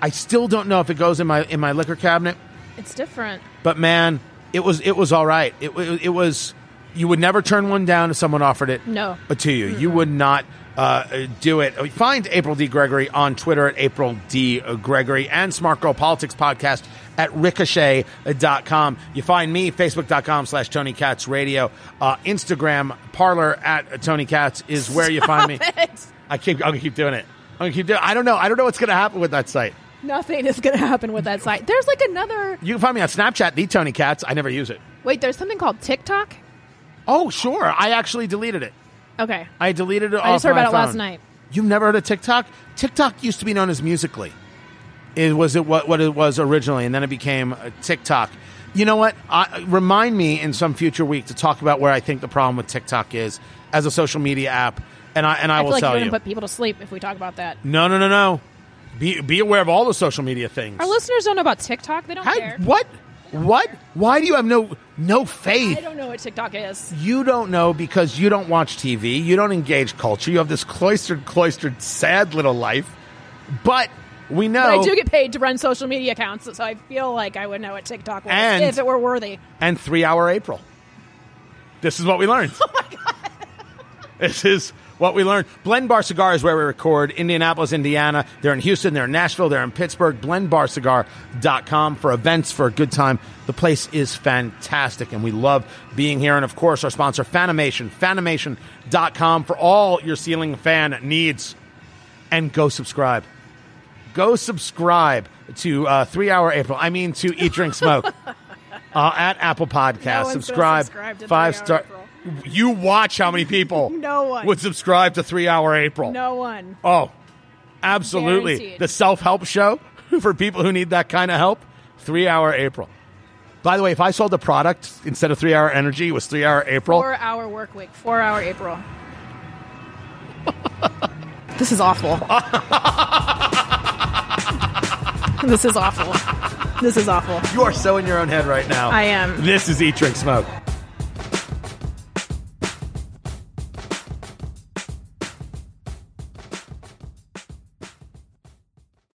S1: I still don't know if it goes in my in my liquor cabinet.
S2: It's different.
S1: But man, it was it was all right. It, it, it was you would never turn one down if someone offered it.
S2: No.
S1: but to you, you would not uh, do it. Find April D Gregory on Twitter at April D Gregory and Smart Girl Politics Podcast at ricochet.com. You find me facebook.com slash Tony Katz Radio. Uh, Instagram Parler at Tony Katz is where you find me.
S2: It.
S1: I keep I'm gonna keep doing it. I'm gonna keep doing. I don't know. I don't know what's gonna happen with that site.
S2: Nothing is going to happen with that site. There's like another.
S1: You can find me on Snapchat, the Tony Katz. I never use it.
S2: Wait, there's something called TikTok.
S1: Oh, sure. I actually deleted it.
S2: Okay.
S1: I deleted it.
S2: I just heard
S1: my
S2: about it last night.
S1: You've never heard of TikTok? TikTok used to be known as Musical.ly. It was it what what it was originally, and then it became uh, TikTok. You know what? I, remind me in some future week to talk about where I think the problem with TikTok is as a social media app, and I and I,
S2: I
S1: will
S2: feel like
S1: tell
S2: you're
S1: you.
S2: to put people to sleep if we talk about that.
S1: no, no, no, no. Be be aware of all the social media things.
S2: Our listeners don't know about TikTok. They don't
S1: How-
S2: care.
S1: what? What? Why do you have no no faith?
S2: I don't know what TikTok is.
S1: You don't know because you don't watch TV. You don't engage culture. You have this cloistered, cloistered, sad little life. But we know.
S2: But I do get paid to run social media accounts, so I feel like I would know what TikTok was
S1: And-
S2: if it were worthy.
S1: and three hour April. This is what we learned. Oh my god! This is what we learned. Blend Bar Cigar is where we record. Indianapolis, Indiana. They're in Houston. They're in Nashville. They're in Pittsburgh. BlendBarCigar.com for events for a good time. The place is fantastic, and we love being here. And of course, our sponsor, Fanimation. Fanimation.com for all your ceiling fan needs. And go subscribe. Go subscribe to uh, Three Hour April. I mean, to Eat, Drink, Smoke. uh, at Apple Podcasts.
S2: No
S1: subscribe.
S2: subscribe to
S1: five
S2: 3 Hour
S1: star.
S2: April.
S1: You watch how many people
S2: No one.
S1: would subscribe to Three Hour April.
S2: No one.
S1: Oh, absolutely.
S2: Guaranteed.
S1: The self help show for people who need that kind of help. Three Hour April. By the way, if I sold a product instead of Three Hour Energy, it was Three Hour April.
S2: Four hour work week. Four hour April. this is awful. this is awful. This is awful.
S1: You are so in your own head right now.
S2: I am.
S1: This is Eat, Drink, Smoke.